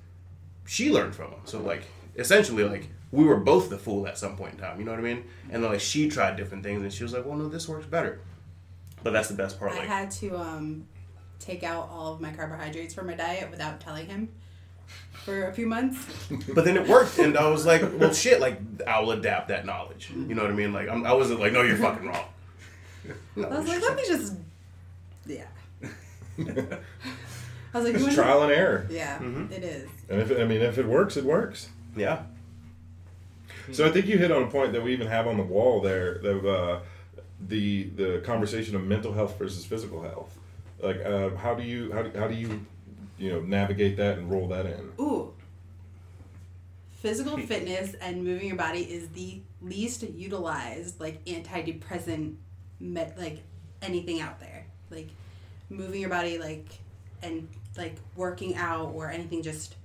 She learned from them. So like essentially like we were both the fool at some point in time. You know what I mean? And then like she tried different things and she was like, well no, this works better. But that's the best part. I Like had to um, take out all of my carbohydrates from my diet without telling him for a few months. But then it worked, and I was like, "Well, shit! Like, I'll adapt that knowledge." You know what I mean? Like, I'm, I wasn't like, "No, you're fucking wrong." No, I was like, let me just, yeah. I was like, It's want trial and error. Yeah, Mhm. it is. And if it, I mean, if it works, it works. Yeah. So I think you hit on a point that we even have on the wall there, of uh, the the conversation of mental health versus physical health. Like, uh, how do you how do, how do you you know navigate that and roll that in? Ooh. Physical hmm. fitness and moving your body is the least utilized like antidepressant med like anything out there. Like moving your body like and like working out or anything just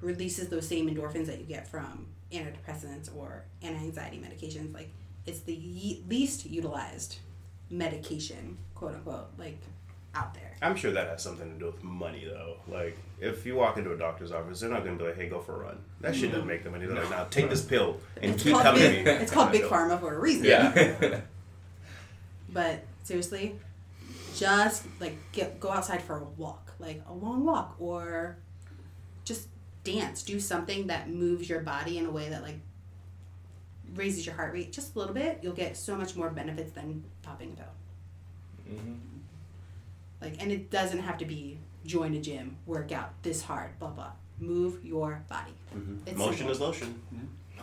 releases those same endorphins that you get from antidepressants or anti-anxiety medications like it's the ye- least utilized medication quote unquote like out there I'm sure that has something to do with money, though. Like, if you walk into a doctor's office, they're not going to be like, "Hey, go for a run." That shit doesn't make them money. They're like, "Now take this pill and it's keep called coming big, to me." it's called big pharma for a reason Yeah. But seriously, just like get go outside for a walk, like a long walk, or just dance. Do something that moves your body in a way that like raises your heart rate just a little bit. You'll get so much more benefits than popping a pill. Mhm. Like, and it doesn't have to be join a gym, work out this hard, blah blah. Move your body. Mhm. It's Motion simple. is lotion.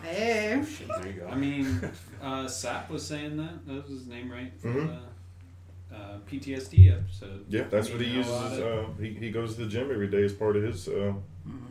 Hey. There you go. I mean, uh, Sap was saying that. That was his name, right? For Mhm. the uh, PTSD episode. Yeah, that's what he uses. Uh, he, he goes to the gym every day as part of his. Uh,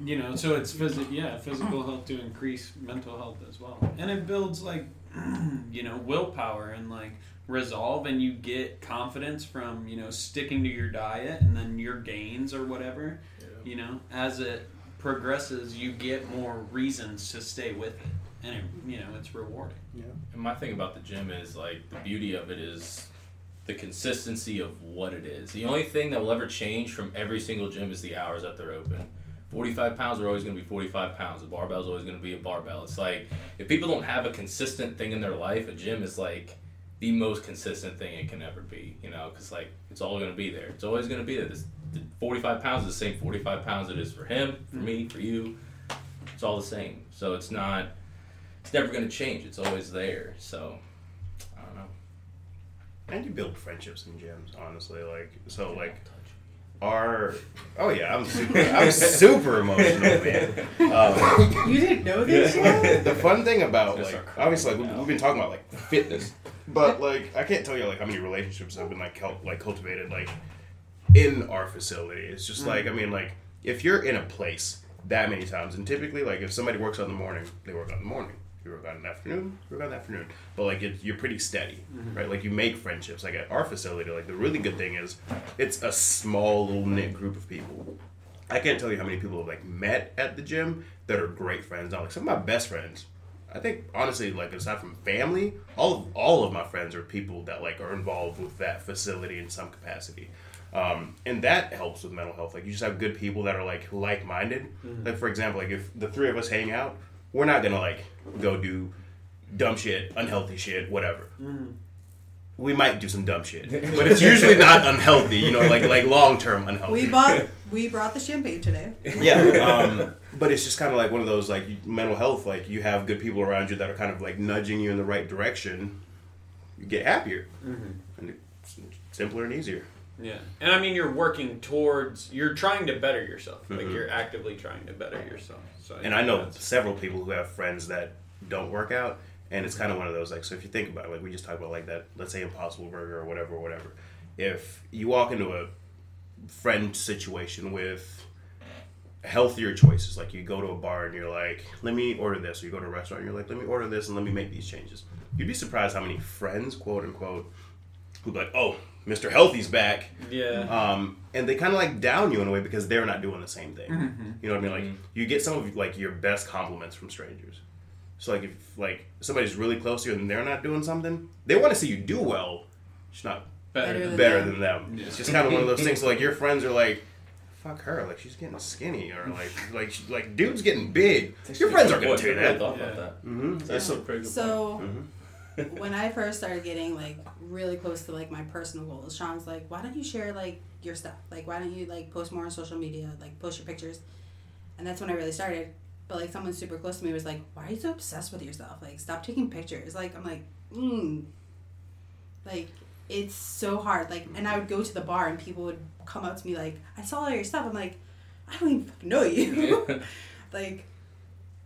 you know so it's phys- yeah physical health to increase mental health as well and it builds like you know willpower and like resolve and you get confidence from you know sticking to your diet and then your gains or whatever you know as it progresses you get more reasons to stay with it and it, you know it's rewarding And my thing about the gym is like the beauty of it is the consistency of what it is. The only thing that will ever change from every single gym is the hours that they're open. 45 pounds are always going to be 45 pounds. A barbell is always going to be a barbell. It's like if people don't have a consistent thing in their life, a gym is like the most consistent thing it can ever be, you know, because like it's all going to be there. It's always going to be there. This, the 45 pounds is the same 45 pounds it is for him, for me, for you. It's all the same. So it's not, it's never going to change. It's always there. So I don't know. And you build friendships in gyms, honestly. Like, so like our. Oh yeah, I'm super. I'm super emotional, man. Um, You didn't know this yet? the fun thing about like obviously like, we- now. we've been talking about like fitness, but like I can't tell you like how many relationships have been like cult- like cultivated like in our facility. It's just like I mm. mean like if you're in a place that many times, and typically like if somebody works out in the morning, they work out in the morning. You work out in the afternoon, you work out in the afternoon. But like it, you're pretty steady, mm-hmm. right? Like you make friendships. Like at our facility, like the really good thing is it's a small little knit group of people. I can't tell you how many people have like met at the gym that are great friends. Now, like some of my best friends, I think honestly, like aside from family, all of all of my friends are people that like are involved with that facility in some capacity, um, and that helps with mental health. Like you just have good people that are like like minded. Like for example, like if the three of us hang out, we're not gonna like go do dumb shit, unhealthy shit, whatever. We might do some dumb shit, but it's usually not unhealthy. You know, like like long term unhealthy. We bought we brought the champagne today. yeah um, but it's just kind of like one of those like mental health like you have good people around you that are kind of like nudging you in the right direction you get happier and it's simpler and easier Yeah, and I mean you're working towards you're trying to better yourself. Like Mhm. you're actively trying to better yourself. So and i know several people who have friends that don't work out and it's kind of one of those like so if you think about it like we just talked about like that let's say impossible burger or whatever or whatever if you walk into a friend situation with healthier choices like you go to a bar and you're like let me order this or you go to a restaurant and you're like let me order this and let me make these changes you'd be surprised how many friends quote unquote who'd be like oh mr healthy's back yeah. um, and they kind of like down you in a way because they're not doing the same thing. You know what I mean? Like you get some of like your best compliments from strangers. So like if like somebody's really close to you and they're not doing something, they want to see you do well. It's not better. Better than- than them. than them. Yeah. It's just kind of one of those things. So like your friends are like, "Fuck her," like she's getting skinny, or like like she, like dude's getting big. Your friends aren't gonna Boy, tell you I that. thought Yeah. about that. Mm-hmm. That's a pretty good So Mhm. when I first started getting like really close to like my personal goals, Sean's like, "Why don't you share like your stuff? Like, why don't you like post more on social media? Like, post your pictures." And that's when I really started. But like someone super close to me was like, "Why are you so obsessed with yourself? Like, stop taking pictures." Like, I'm like, mm. Like, it's so hard. Like, and I would go to the bar and people would come up to me like, "I saw all your stuff." I'm like, "I don't even fucking know you." like,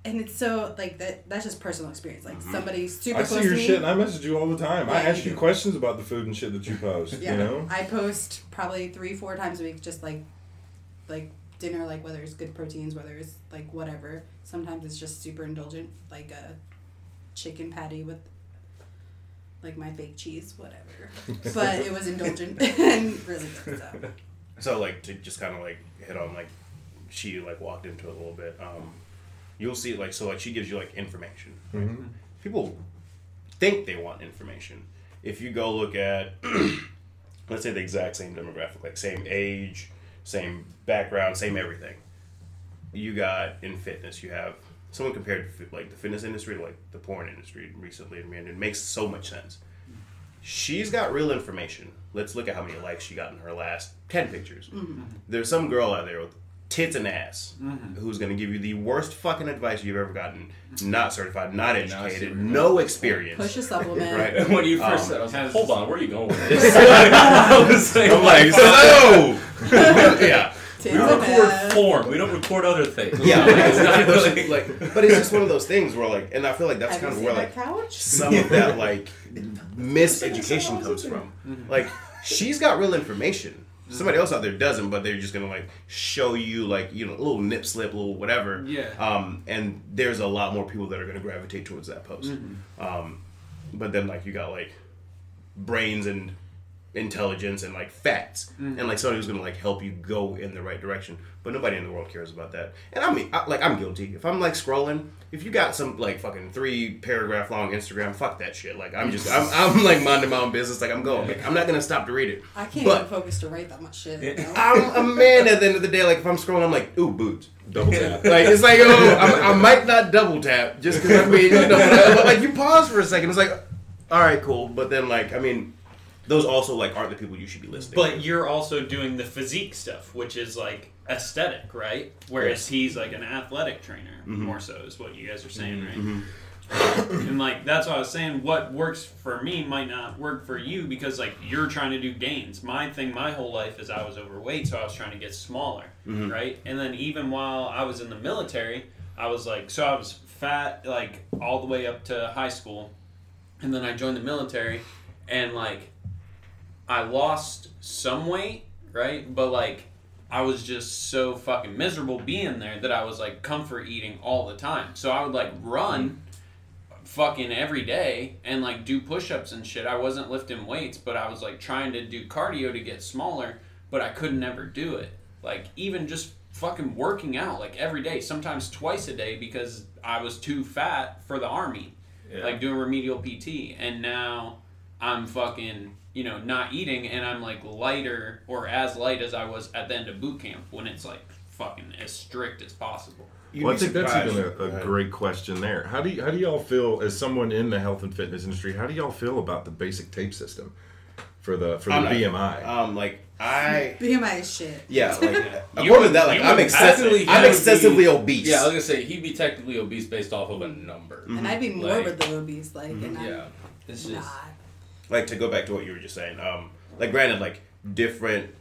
and it's so like that. That's just personal experience. Like mm-hmm. somebody super I close see your shit and I message you all the time. I ask you you questions about the food and shit that you post. Yeah, You know? I post probably three, four times a week, just like, like dinner, like whether it's good proteins, whether it's like whatever. Sometimes it's just super indulgent, like a chicken patty with like my fake cheese, whatever. but it was indulgent and really good. So So like to just kind of like hit on like she like walked into it a little bit. Um, you'll see like so like she gives you like information. Mhm. People think they want information. If you go look at let's say the exact same demographic, like same age, same background, same everything. You got in fitness, you have someone compared to like the fitness industry to like the porn industry recently, and man, it makes so much sense. She's got real information. Let's look at how many likes she got in her last 10 pictures. Mm-hmm. There's some girl out there with tits and ass mm-hmm. who's going to give you the worst fucking advice you've ever gotten. Mm-hmm. Not certified, not educated, super- no experience. push a supplement. Right. when you first Um, said, I was like, hold on, where are you going with this? I was like, I'm like, hello! yeah. Tits we record form. We don't record other things. Yeah, it's not but, really like, but it's just one of those things where, like, and I feel like that's Have kind of where, like, couch? some of that like miseducation comes from. Like she's got real information. Somebody else out there doesn't, but they're just gonna like show you like you know a little nip slip, a little whatever. Yeah. Um, and there's a lot more people that are gonna gravitate towards that post. Um, but then like you got like brains and intelligence and like facts. Mm. And like somebody who's gonna like help you go in the right direction. But nobody in the world cares about that. And i mean I, like i'm guilty. If i'm like scrolling if you got some like fucking three paragraph long instagram fuck that shit. Like i'm just i'm, I'm like minding my own business. Like i'm going. Like, i'm not gonna stop to read it. I can't But- even focus to write that much shit. you know? i'm a man at the end of the day. Like if i'm scrolling i'm like ooh boobs. Double tap. Like it's like oh I'm, i might not double tap just because i mean you know but, like you pause for a second. It's like all right cool. But then like i mean those also like aren't the people you should be listening to. But you're also doing the physique stuff, which is like aesthetic, right? Whereas he's like an athletic trainer, Mm-hmm. more so is what you guys are saying, right? and like that's what I was saying. What works for me might not work for you because like you're trying to do gains. My thing, my whole life is I was overweight, so I was trying to get smaller, Mm-hmm. right? And then even while I was in the military, I was like, so I was fat like all the way up to high school, and then I joined the military, and like I lost some weight, right? But like I was just so fucking miserable being there that I was like comfort eating all the time. So I would like run fucking every day and like do push-ups and shit. I wasn't lifting weights, but I was like trying to do cardio to get smaller, but I could never do it. Like even just fucking working out like every day, sometimes twice a day because I was too fat for the army. Yeah. Like doing remedial PT and now I'm fucking, you know, not eating and I'm like lighter or as light as I was at the end of boot camp when it's like fucking as strict as possible. You'd well, I think that's even a, Go a ahead. great question there. How do you, how do y'all feel as someone in the health and fitness industry? How do y'all feel about the basic tape system for the for the I'm not- BMI? Um, like I, BMI is shit. yeah, like You according to that, like I'm excessively. I'm He excessively be- obese. Yeah, I was gonna say he'd be technically obese based off of a number. And I'd be Like- morbidly obese, like, and I'm Yeah, it's just not. Like to go back to what you were just saying. Um, like granted, like different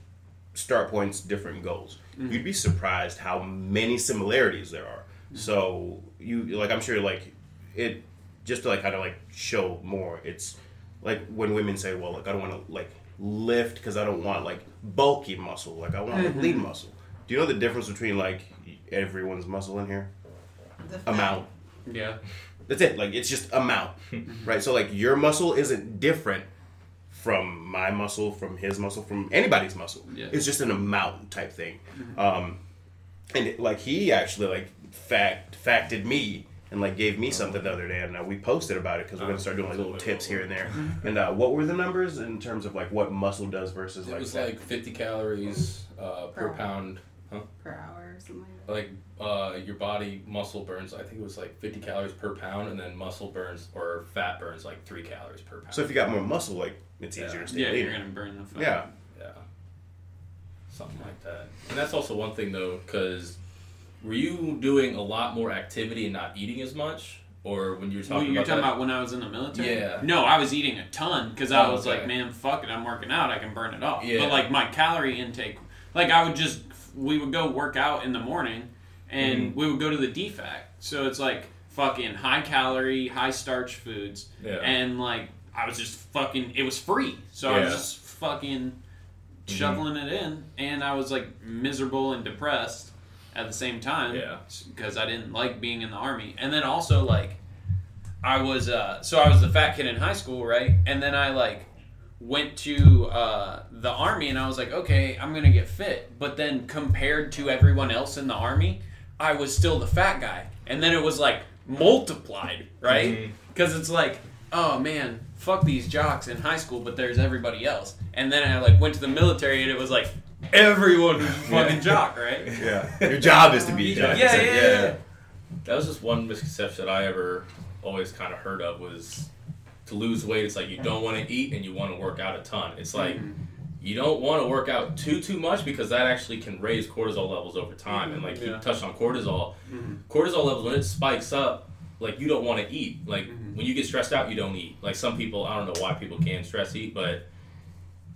start points, different goals. Mm-hmm. You'd be surprised how many similarities there are. Mm-hmm. So you like, I'm sure like it just to like kind of like show more. It's like when women say, "Well, like I don't want to like lift because I don't want like bulky muscle. Like I want like lean mm-hmm. muscle." Do you know the difference between like everyone's muscle in here? The Amount. Yeah. That's it. Like it's just amount, right? So like your muscle isn't different from my muscle, from his muscle, from anybody's muscle. Yeah. It's just an amount type thing. Um, and it, like he actually like fact facted me and like gave me something the other day, and uh, we posted about it because we're gonna start doing like little tips here and there. And uh, what were the numbers in terms of like what muscle does versus it like was that? like 50 calories uh, per Per- pound. Huh? per hour or something like that. Like uh, your body muscle burns, I think it was like 50 calories per pound, and then muscle burns or fat burns like three calories per pound. so if you got more muscle, like it's easier to stay Yeah, leaner. you're gonna burn the fat. Yeah. Yeah. Something like that. And that's also one thing though, because were you doing a lot more activity and not eating as much, or when you were Well, talking you're about talking that? about when I was in the military? Yeah. No, I was eating a ton because I Oh, was okay. like, man, fuck it, I'm working out, I can burn it off. Yeah. But like my calorie intake, like I would just we would go work out in the morning, and Mm-hmm. we would go to the DFAC. So it's like fucking high calorie, high starch foods, Yeah. and like I was just fucking. It was free, so I was Yeah. Mm-hmm. just fucking shoveling it in, and I was like miserable and depressed at the same time. Yeah. because I didn't like being in the army, and then also like I was uh so I was the fat kid in high school, right? And then I like went to uh, the army and I was like, okay, I'm gonna get fit. But then compared to everyone else in the army, I was still the fat guy. And then it was like multiplied, right? Because it's like, oh man, fuck these jocks in high school, but there's everybody else. And then I like went to the military and it was like everyone was a fucking jock, right? Yeah. Your job is to be a Yeah, jock. yeah, yeah. yeah. That was just one misconception that I ever always kind of heard of was to lose weight. It's like you don't want to eat and you want to work out a ton. It's like mm-hmm. you don't want to work out too too much because that actually can raise cortisol levels over time. And like you Yeah. touched on cortisol, mm-hmm. cortisol levels when it spikes up, like you don't want to eat. Like mm-hmm. when you get stressed out, you don't eat. Like some people, I don't know why people can't stress eat, but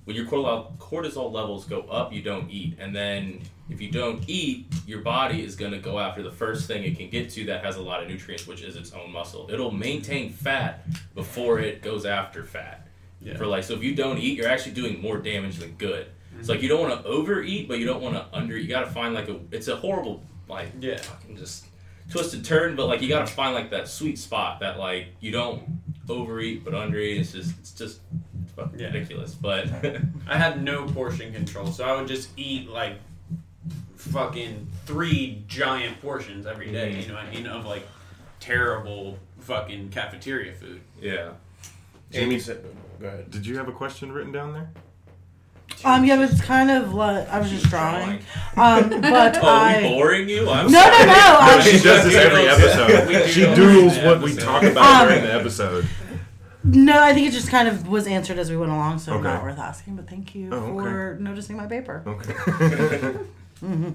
when your cortisol cortisol levels go up, you don't eat, and then if you don't eat, your body is going to go after the first thing it can get to that has a lot of nutrients, which is its own muscle. It'll maintain fat before it goes after fat. Yeah. For like, so if you don't eat, you're actually doing more damage than good. It's like mm-hmm. you don't want to overeat, but you don't want to under. You got to find like a. It's a horrible like Yeah. fucking just twisted turn, but like you got to find like that sweet spot that like you don't overeat but undereat. It's just it's just fucking Yeah. ridiculous. But I had no portion control, so I would just eat like fucking three giant portions every day. You know what I mean? Of like terrible fucking cafeteria food. yeah. Amy said, go ahead. Did you have a question written down there? Um, yeah, but it's kind of like I was just drawing. Um, but Oh, are I. we boring you? I'm No, no, sorry. no, I- she does this every episode. We do she those doodles in the what we episode. talk about Um, during the episode. No, I think it just kind of was answered as we went along, so Okay. not worth asking. But thank you Oh, okay. for noticing my paper. Okay. Mm-hmm.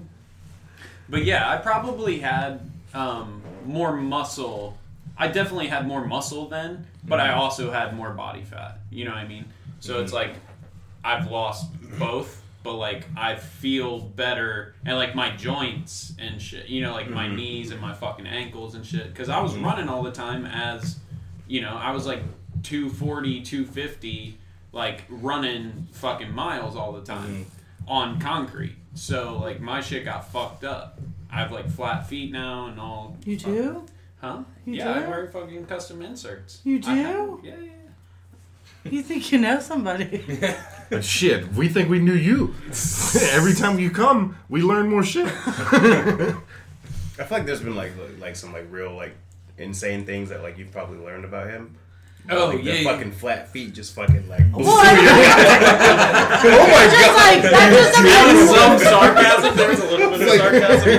But yeah, I probably had um, more muscle. I definitely had more muscle then, but I mm-hmm. also had more body fat. You know what I mean? So it's mm-hmm. like I've lost both, but like I feel better and like my joints and shit. You know, like my knees and my fucking ankles and shit. Because I was running all the time as, you know, I was like 240, 250, like running fucking miles all the time on concrete. So like my shit got fucked up. I have like flat feet now and all. You do? Huh? You yeah, do? I wear fucking custom inserts. You I have- do? yeah, yeah. You think you know somebody? But uh, shit, we think we knew you. Every time you come, we learn more shit. I feel like there's been like like some like real like insane things that like you've probably learned about him. Oh like yeah, the yeah. fucking flat feet just fucking like. Oh, well, oh my just like that just There was some sarcasm. There was a little bit of sarcasm.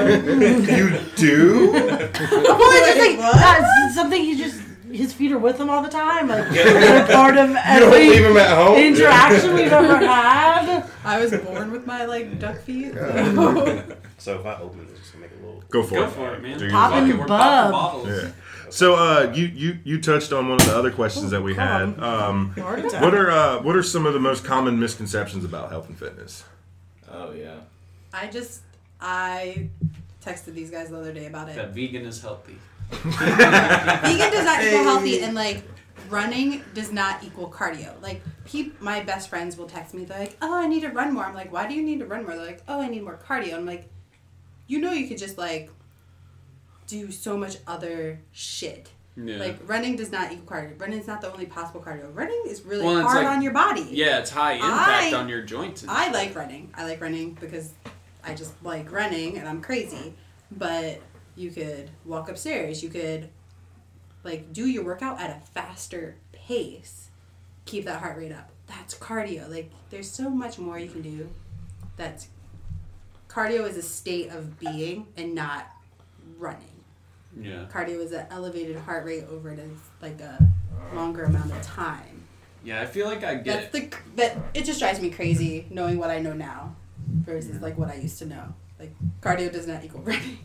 you do? Well, it's just like that's something he just his feet are with him all the time. Like they're part of You don't every leave him at home. interaction we've ever had. I was born with my like duck feet. So if I open this, just to make a little. Go for Go it. Go for it, man. Do you- Pop Fuck it, popping bub. bottles. Yeah. So uh, you, you you touched on one of the other questions that we had. Um, what are uh, what are some of the most common misconceptions about health and fitness? Oh yeah. I just I texted these guys the other day about it. That vegan is healthy. Vegan does not equal healthy, and like running does not equal cardio. Like peop, my best friends will text me. They're like, "Oh, I need to run more." I'm like, "Why do you need to run more?" They're like, "Oh, I need more cardio." I'm like, "You know, you could just like do so much other shit." Yeah. Like running does not equal cardio. Running is not the only possible cardio. Running is really Well, hard like- on your body. yeah, it's high impact I- on your joints. I shit. like running. I like running because I just like running and I'm crazy. But you could walk upstairs. You could like do your workout at a faster pace. Keep that heart rate up. That's cardio. Like there's so much more you can do. That's cardio is a state of being and not running. Yeah. Cardio is an elevated heart rate over it as like a uh. longer amount of time. Yeah, I feel like I get That's the that it just drives me crazy knowing what I know now versus like what I used to know. Like cardio does not equal running.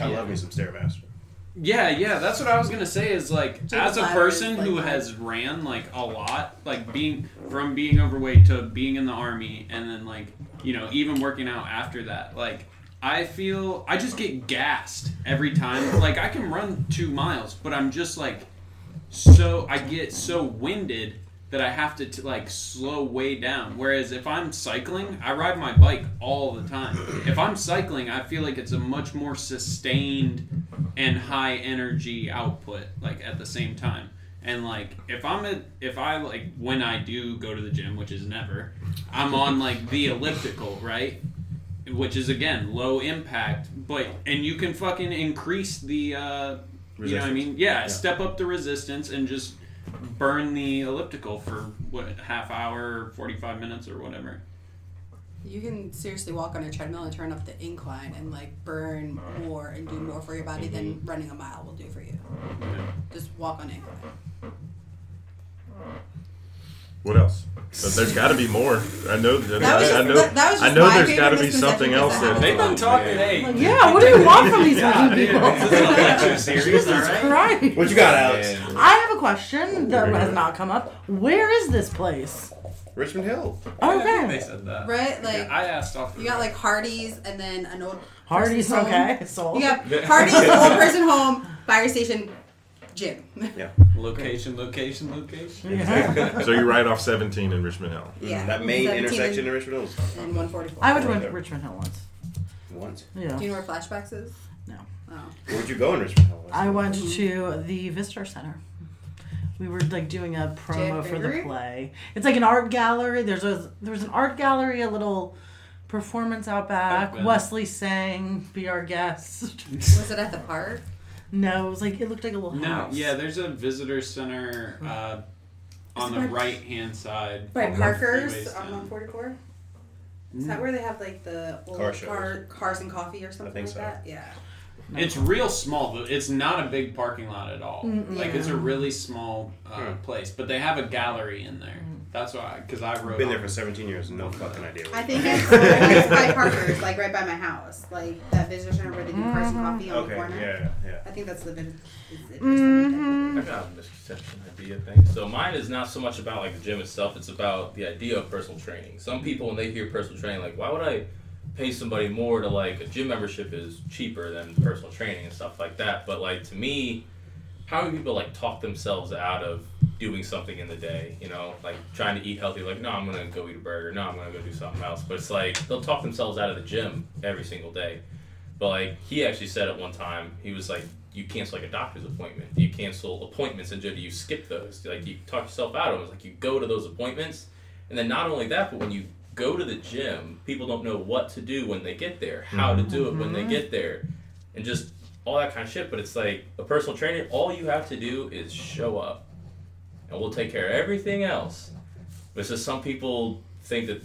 I Yeah. love me some stairmaster. Yeah, yeah, that's what I was gonna say. Is like Jacob's as a person like, who my- has ran like a lot, like being from being overweight to being in the army, and then like you know, even working out after that, like I feel I just get gassed every time. Like I can run two miles, but I'm just like so I get so winded that I have to t- like slow way down. Whereas if I'm cycling, I ride my bike all the time. If I'm cycling, I feel like it's a much more sustained and high energy output like at the same time. And like if I'm at if I like when I do go to the gym, which is never, I'm on like the elliptical, right? Which is again low impact, but and you can fucking increase the uh you know what I Resistance. mean? Yeah, step up the resistance and just burn the elliptical for what half hour, forty five minutes or whatever. You can seriously walk on a treadmill and turn up the incline and like burn more and do more for your body than running a mile will do for you. Just walk on incline. What else? But there's got to be more. I know. That was I, just- I know. that- that was I know. my There's favorite got to be something else. I That, They've been talking, Yeah. hey. Like, yeah, what do you want from these fucking people? This is a lecture series, Jesus alright? Christ. What you got, Alex? Man. I have a question that has not come up. Where is this place? Richmond Hill. I think they said that. Right? Like Yeah, I asked off. The You got like Hardee's and then an old Hardee's person's home. okay. Sold. You got Hardee's, old person home, fire station, gym. Yeah. Location, location, location. Yeah. so you're right off 17 in Richmond Hill. yeah. Mm-hmm. That main intersection and, in Richmond Hill. is and 144. I went to Right. Richmond Hill once. Once. Yeah. Do you know where Flashbacks is? No. Oh. Where'd you go in Richmond Hill? I went mm-hmm. to the Visitor Center. We were like doing a promo for the play. It's like an art gallery. There's a there's an art gallery, a little performance out back. Oh, Open. Wesley sang, be our guest. Was it at the park? No, it was like it looked like a little No, house. yeah, there's a visitor center uh, on the right hand side. By on the Parker's on stand. 144? Is that where they have like the old Car car, cars and coffee or something think like so. that? Yeah. It's real small. though. It's not a big parking lot at all. Mm-mm. Like it's a really small uh, Hmm. place, but they have a gallery in there. That's why, because I wrote. Been on- there for 17 years. No fucking idea. I think it's, I think it's by Parker's, like right by my house. Like that visitor center where they do cars and coffee on the Okay. corner. Yeah. Yeah. I think that's the vis- visitor Mhm. I got a misconception idea thing. So mine is not so much about like the gym itself. It's about the idea of personal training. Some people when they hear personal training, like why would I pay somebody more to like a gym membership is cheaper than personal training and stuff like that. But like to me, how do people like talk themselves out of doing something in the day? You know, like trying to eat healthy. Like no, I'm gonna go eat a burger. No, I'm gonna go do something else. But it's like they'll talk themselves out of the gym every single day. But like he actually said at one time, he was like, "You cancel like a doctor's appointment. You cancel appointments and do you skip those? Like you talk yourself out of it. It's like you go to those appointments, and then not only that, but when you go to the gym, people don't know what to do when they get there, how to do it when they mm-hmm. get there, and just all that kind of shit. But it's like a personal trainer. All you have to do is show up, and we'll take care of everything else. But it's just some people think that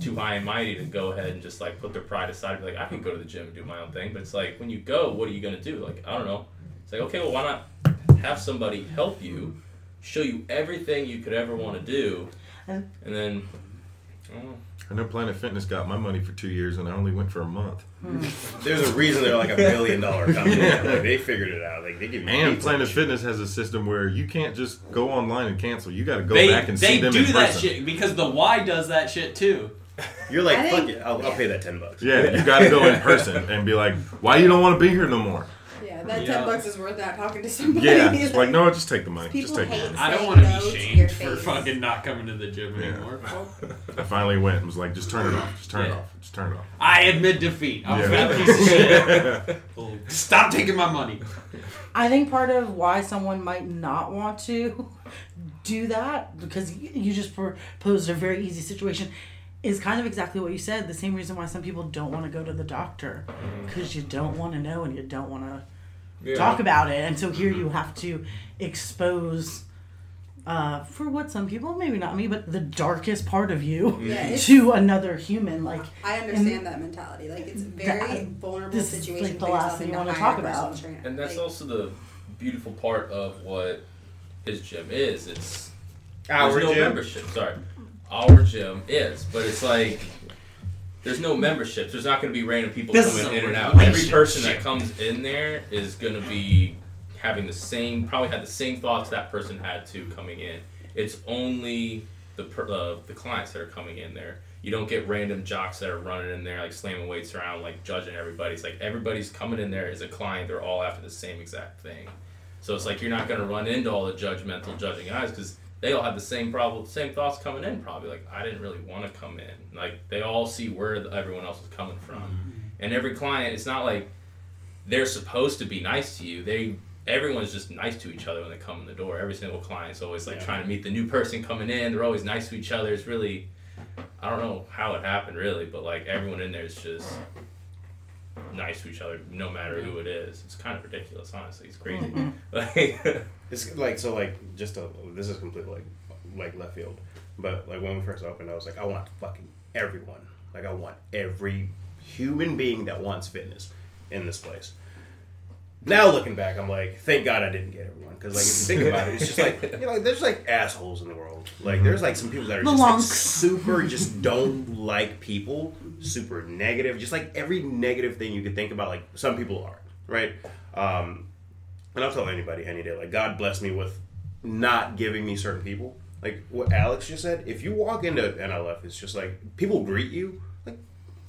too high and mighty to go ahead and just like put their pride aside and be like, I can go to the gym and do my own thing. But it's like when you go, what are you gonna do? Like I don't know. It's like okay, well why not have somebody help you, show you everything you could ever want to do, and And- then. I don't know. I know Planet Fitness got my money for two years, and I only went for a month. Hmm. There's a reason they're like a billion dollar company. Like, they figured it out. Like they give you. And Planet shit. Fitness has a system where you can't just go online and cancel. You got to go they back and they see them do in that person. shit because the Y does that shit too. You're like, I fuck think- it. I'll, I'll pay that ten bucks. Yeah, you got to go in person and be like, "Why you don't want to be here no more?" Yeah, that Yeah. ten bucks is worth not talking to somebody. Yeah, it's like no, just take the money. People Just take the hate money. I don't want to no be to shamed your for fucking not coming to the gym Yeah. anymore. I finally went and was like, "Just turn it off. Just turn it off. Just turn it off." I admit defeat. I'm a Yeah. fat piece of shit. Stop taking my money. I think part of why someone might not want to do that because you just proposed a very easy situation is kind of exactly what you said. The same reason why some people don't want to go to the doctor mm-hmm. because you don't want to know and you don't want to talk about it. And so here you have to expose. Uh, for what some people, maybe not me, but the darkest part of you Yeah, to another human. Like, I understand that mentality. Like it's a very That- vulnerable this is, situation. like, the last thing you and wanna talk about. trainer. And that's Like, also the beautiful part of what his gym is. It's Our there's no gym. membership. Sorry, our gym is, but it's like there's no memberships. There's not going to be random people This coming in and out. Every person that comes in there is going to be having the same, probably had the same thoughts that person had to coming in. It's only the per, uh, the clients that are coming in there. You don't get random jocks that are running in there like slamming weights around, like judging everybody. It's like everybody's coming in there as a client. They're all after the same exact thing. So it's like you're not gonna run into all the judgmental, judging eyes because they all have the same problem, same thoughts coming in. Probably like I didn't really want to come in. Like they all see where the, everyone else is coming from, mm-hmm. and every client. It's not like they're supposed to be nice to you. They everyone's just nice to each other when they come in the door. Every single client's always like Yeah. trying to meet the new person coming in. They're always nice to each other. It's really I don't know how it happened really, but like everyone in there is just nice to each other no matter who it is. It's kind of ridiculous, honestly. It's crazy. Mm-hmm. Like It's like so like just a, this is completely like like left field, but like when we first opened, I was like, I want fucking everyone. Like I want every human being that wants fitness in this place. Now looking back, I'm like, thank God I didn't get everyone because like if you think about it, it's just like you know, there's like assholes in the world. Like mm-hmm. there's like some people that are The just like, super just don't like people, super negative, just like every negative thing you could think about. Like some people are right. Um, and I'll tell anybody any day, like God bless me with not giving me certain people. Like what Alex just said, if you walk into NLF, it's just like people greet you. Like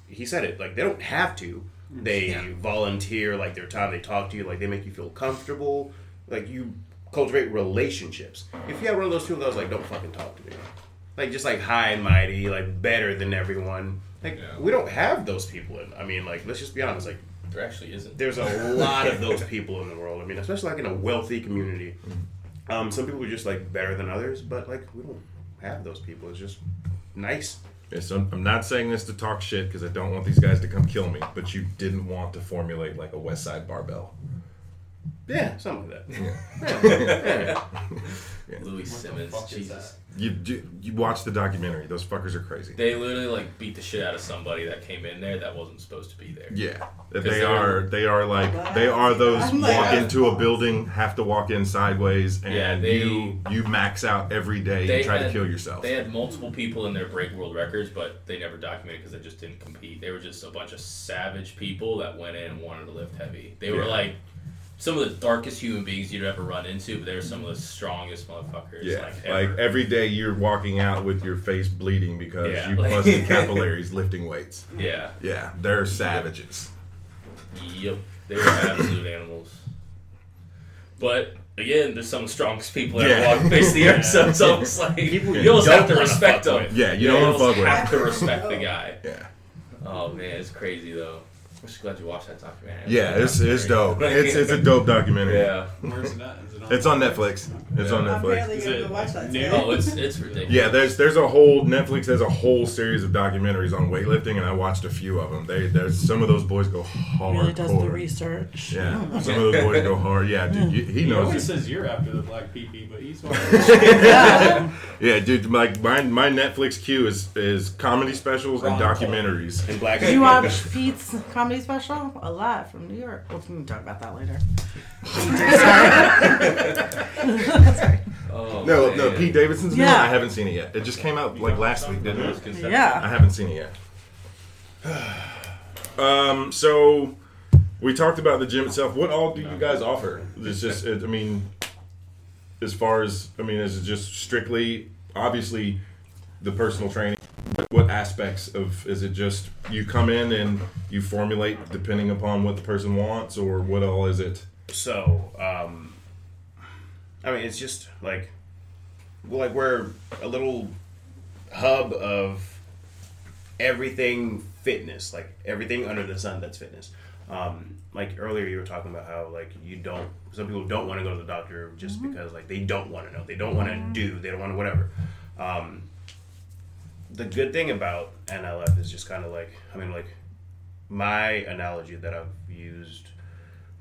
he said it, like they don't have to. They volunteer like their time. They talk to you, like they make you feel comfortable. Like you cultivate relationships. If you have one of those people that was like, don't fucking talk to me, like just like high and mighty, like better than everyone. Like Yeah. we don't have those people. In, I mean, like let's just be honest. Like there actually isn't. there's a lot of those people in the world. I mean, especially like in a wealthy community. Um, some people are just like better than others, but like we don't have those people. It's just nice. Yes, I'm, I'm not saying this to talk shit because I don't want these guys to come kill me. But you didn't want to formulate like a Westside barbell. Yeah, something like that. Yeah. Yeah. Louie Simmons, Jesus. You, you you watch the documentary. Those fuckers are crazy. They literally like beat the shit out of somebody that came in there that wasn't supposed to be there. Yeah, they they're- They are like they are those I'm like- walk into a building, have to walk in sideways, and Yeah, they- you you max out every day They and try to kill yourself. They had multiple people in there break world records, but they never documented because they just didn't compete. They were just a bunch of savage people that went in and wanted to lift heavy. They were Yeah. like some of the darkest human beings you'd ever run into, but they're some of the strongest motherfuckers. Yeah, like, like every day you're walking out with your face bleeding because Yeah, you like- busted capillaries lifting weights. yeah, Yeah, they're savages. yep, they were absolute animals. But again, they're some of the strongest people that Yeah. ever walked face the earth. So it's almost like People you you almost have to respect them. with. Yeah, you don't wanna fuck with have to respect the oh. guy. Yeah, Oh man, it's crazy though. I'm just glad you watched that documentary. yeah, it's it's dope. It's it's a dope documentary. Yeah. Where's it at? Is it on It's on Netflix. It's on I'm Netflix. barely Is gonna it go watch that. new? today. Oh, it's it's ridiculous. Yeah, there's there's a whole Netflix has a whole series of documentaries on weightlifting, and I watched a few of them. They there's some of those boys go hard. really does the research. Yeah, oh some of those boys go hard. Yeah, dude, you, he He knows. always it. says you're after the black PP, but he's one. Yeah, dude, like my my Netflix queue is is comedy specials and documentaries. And black. Did you watch Pete's comedy special? A lot from New York. We'll we can talk about that later. Sorry. Oh, No, no. Pete Davidson's new. Yeah. one? I haven't seen it yet. It just came out like last week, didn't it? Yeah. I haven't seen it yet. Um, so we talked about the gym itself. What all do you guys offer? It's just, it, I mean, as far as, I mean, is it just strictly, obviously, the personal training? What aspects of, is it just you come in and you formulate depending upon what the person wants, or what all is it? So, um, I mean, it's just like, like we're a little hub of everything fitness, like everything under the sun that's fitness. Um, like earlier, you were talking about how like you don't. Some people don't want to go to the doctor just because like they don't want to know, they don't want to do, they don't want to whatever. Um, the good thing about NLF is just kind of like, I mean, like my analogy that I've used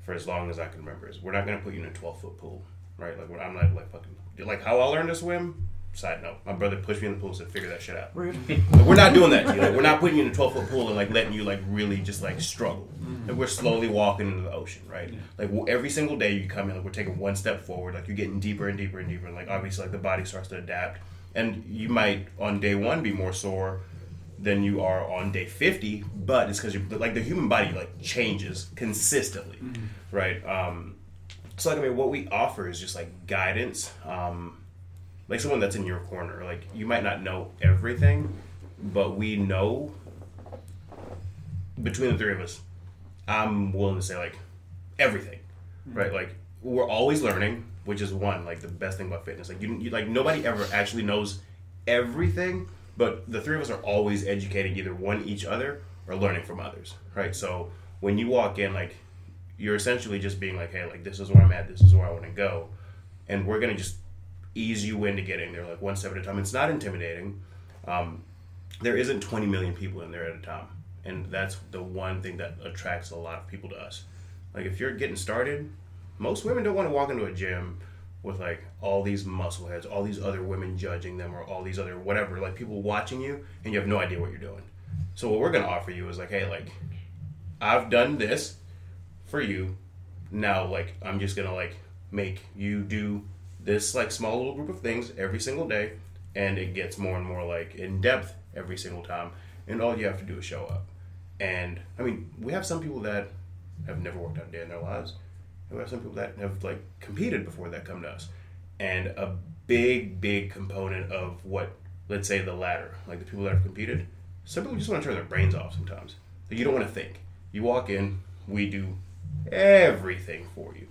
for as long as I can remember is we're not gonna put you in a twelve foot pool, right? Like I'm not like fucking like how I learned to swim. Side note: My brother pushed me in the pool, and said, "Figure that shit out." Rude. Like, we're not doing that to you. Like, we're not putting you in a twelve foot pool and like letting you like really just like struggle. Like, we're slowly walking into the ocean, right? Like w- every single day you come in, like we're taking one step forward. Like you're getting deeper and deeper and deeper. And like obviously, like the body starts to adapt, and you might on day one be more sore than you are on day 50 but it's because you're like the human body like changes consistently right um so like i mean what we offer is just like guidance um like someone that's in your corner like you might not know everything but we know between the three of us, I'm willing to say like everything, right? Like we're always learning, which is one like the best thing about fitness. Like you, you like nobody ever actually knows everything, but the three of us are always educating either one each other or learning from others, right? So when you walk in, like you're essentially just being like, hey, like this is where I'm at, this is where I want to go, and we're gonna just ease you into getting there, like one step at a time. It's not intimidating. Um, there isn't 20 million people in there at a time, and that's the one thing that attracts a lot of people to us. Like if you're getting started, most women don't want to walk into a gym with like all these muscle heads, all these other women judging them, or all these other whatever, like people watching you, and you have no idea what you're doing. So what we're gonna offer you is like, hey, like I've done this for you. Now, like I'm just gonna like make you do this like small little group of things every single day, and it gets more and more like in depth every single time. And all you have to do is show up. And I mean, we have some people that have never worked out a day in their lives. And we have some people that have like competed before that come to us. And a big, big component of what, let's say, the latter, like the people that have competed, some people just want to turn their brains off sometimes. Like, you don't want to think. You walk in, we do everything for you.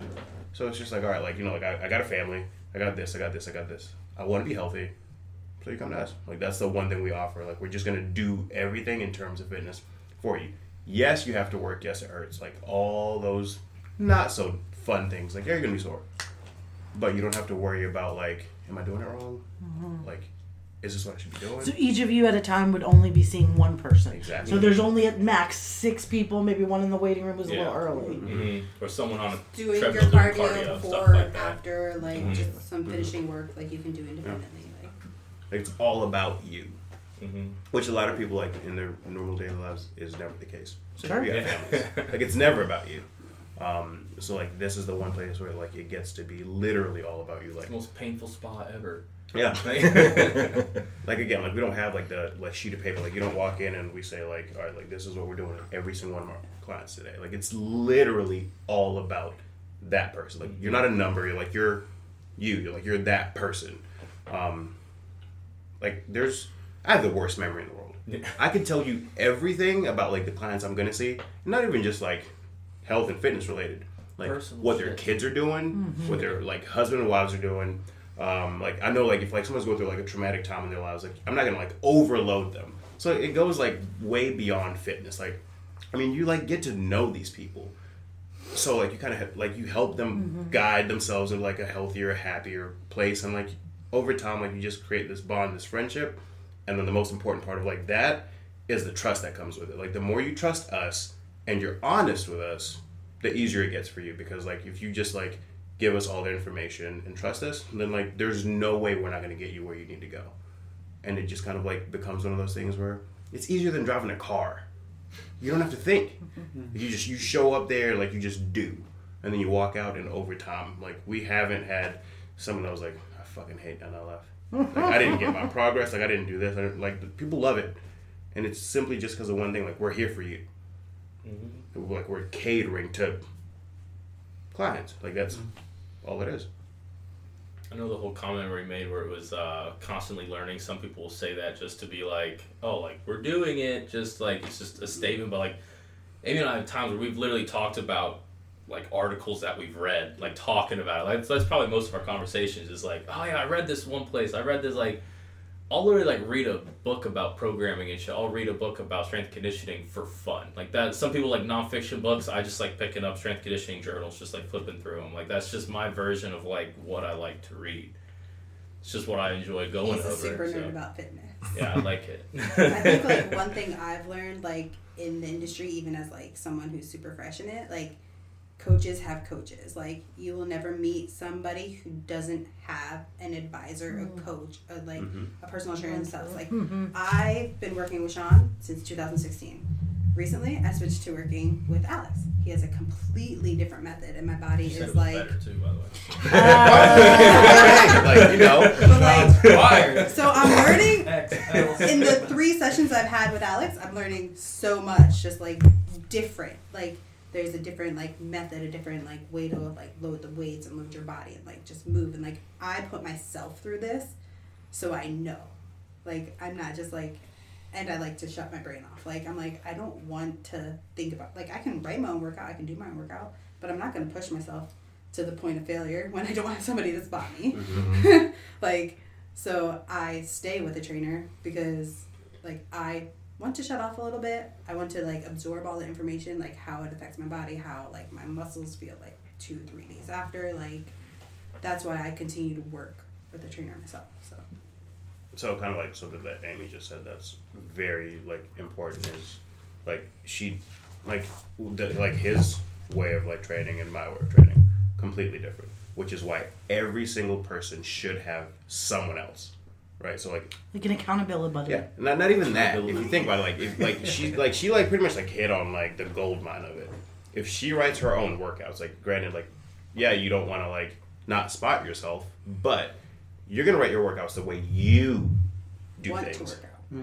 So it's just like, all right, like, you know, like I, I got a family, I got this, I got this, I got this. I want to be healthy. So you come to us. Like that's the one thing we offer. Like we're just gonna do everything in terms of fitness for you. Yes, you have to work. Yes, it hurts. Like all those not so fun things. Like yeah, you're gonna be sore, but you don't have to worry about like, am I doing it wrong? Mm-hmm. Like, is this what I should be doing? So each of you at a time would only be seeing one person. Exactly. So there's only at max six people. Maybe one in the waiting room was a little early. Mm-hmm. Or someone on a Doing your treadmill cardio, doing cardio, stuff before, like that. after, like Mhm. just some finishing work, like you can do independently. Like Like, it's all about you, Mm-hmm. which a lot of people like in their normal daily lives is never the case. So Sure. Yeah. like it's never about you. Um, so like this is the one place where like it gets to be literally all about you. Like the most painful spot ever. Yeah. like again, like we don't have like the like sheet of paper. Like you don't walk in and we say like, all right, like this is what we're doing with every single one of our clients today. Like it's literally all about that person. Like you're not a number. You're like you're you. You're like you're that person. Um, like there's I have the worst memory in the world. Yeah. I can tell you everything about like the clients I'm gonna see. Not even just like health and fitness related. Like Personal what their kids are doing, what their like husband and wives are doing. Um, like I know like if like someone's going through like a traumatic time in their lives, like I'm not gonna like overload them. So it goes like way beyond fitness. Like I mean you like get to know these people. So like you kind of like you help them guide themselves into like a healthier, happier place, and like over time, like you just create this bond, this friendship, and then the most important part of like that is the trust that comes with it. Like the more you trust us and you're honest with us, the easier it gets for you because like if you just like give us all their information and trust us, then like there's no way we're not going to get you where you need to go. And it just kind of like becomes one of those things where it's easier than driving a car. You don't have to think. You just you show up there like you just do, and then you walk out and over time, like we haven't had someone that was like, I fucking hate NLF. Like I didn't get my progress. Like I didn't do this. I didn't, like people love it, and it's simply just because of one thing. Like we're here for you. Mm-hmm. Like we're catering to clients. Like that's mm-hmm. All it is. I know the whole comment he made where it was uh, constantly learning. Some people will say that just to be like, oh, like we're doing it, just like it's just a statement. But like, Amy and I have times where we've literally talked about like articles that we've read, like talking about it. Like that's probably most of our conversations is like, oh yeah, I read this one place. I read this like. I'll literally like read a book about programming and shit. I'll read a book about strength conditioning for fun. Like that. Some people like nonfiction books. I just like picking up strength conditioning journals, just like flipping through them. Like that's just my version of like what I like to read. It's just what I enjoy going he's a over. super so, nerd about fitness. Yeah, I like it. I think like one thing I've learned like in the industry, even as like someone who's super fresh in it, like coaches have coaches. Like you will never meet somebody who doesn't have an advisor, a mm-hmm. coach, a, like mm-hmm. a personal trainer themselves. Like mm-hmm. I've been working with Sean since 2016. Recently, I switched to working with Alex. He has a completely different method, and my body You said it is was like. better too, by the way. like you know, But like, so I'm learning in the three sessions I've had with Alex, I'm learning so much, just like different. Like there's a different like method, a different like way to like load the weights and load your body and like just move and like I put myself through this, so I know. Like I'm not just like and I like to shut my brain off. Like I'm like I don't want to think about like I can write my own workout, I can do my own workout, but I'm not gonna push myself to the point of failure when I don't have somebody to spot me. Mm-hmm. like so I stay with a trainer because like I want to shut off a little bit. I want to like absorb all the information, like how it affects my body, how like my muscles feel like two, three days after. Like that's why I continue to work with a trainer myself. So So kind of like something that Amy just said that's very like important is like she like the, like his way of like training and my way of training completely different, which is why every single person should have someone else, right? So like Like an accountability buddy. yeah, not not even that. If you think about it, like if like she like she like pretty much like hit on like the gold mine of it. If she writes her own workouts, like granted, like yeah, you don't want to like not spot yourself, but you're gonna write your workouts the way you do want to things. work. Hmm.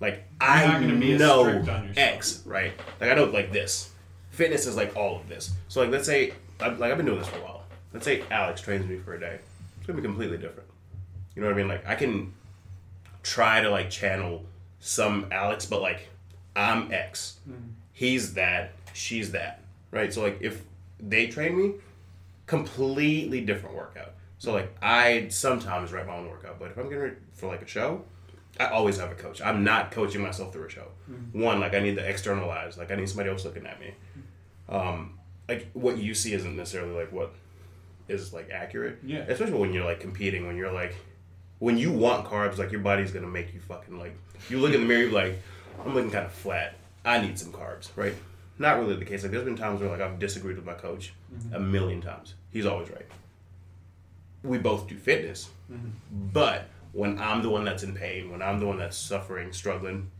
Like You're I not gonna be know strict on yourself. X, right? Like I know like this. Fitness is like all of this. So like let's say I- like I've been doing this for a while. Let's say Alex trains me for a day. It's gonna be completely different. You know what I mean? Like I can try to like channel some Alex, but like I'm X. Mm-hmm. He's that. She's that. Right. So like if they train me, completely different workout. So like I sometimes write my own workout, but if I'm getting ready for like a show, I always have a coach. I'm not coaching myself through a show. Mm-hmm. One, like I need to externalize. Like I need somebody else looking at me. Mm-hmm. Um, like what you see isn't necessarily like what is like accurate. Yeah. Especially when you're like competing, when you're like when you want carbs, like your body's gonna make you fucking like you look in the mirror, you're like, I'm looking kind of flat. I need some carbs, right? Not really the case. Like there's been times where like I've disagreed with my coach mm-hmm. a million times. He's always right. We both do fitness, mm-hmm. but when I'm the one that's in pain, when I'm the one that's suffering, struggling,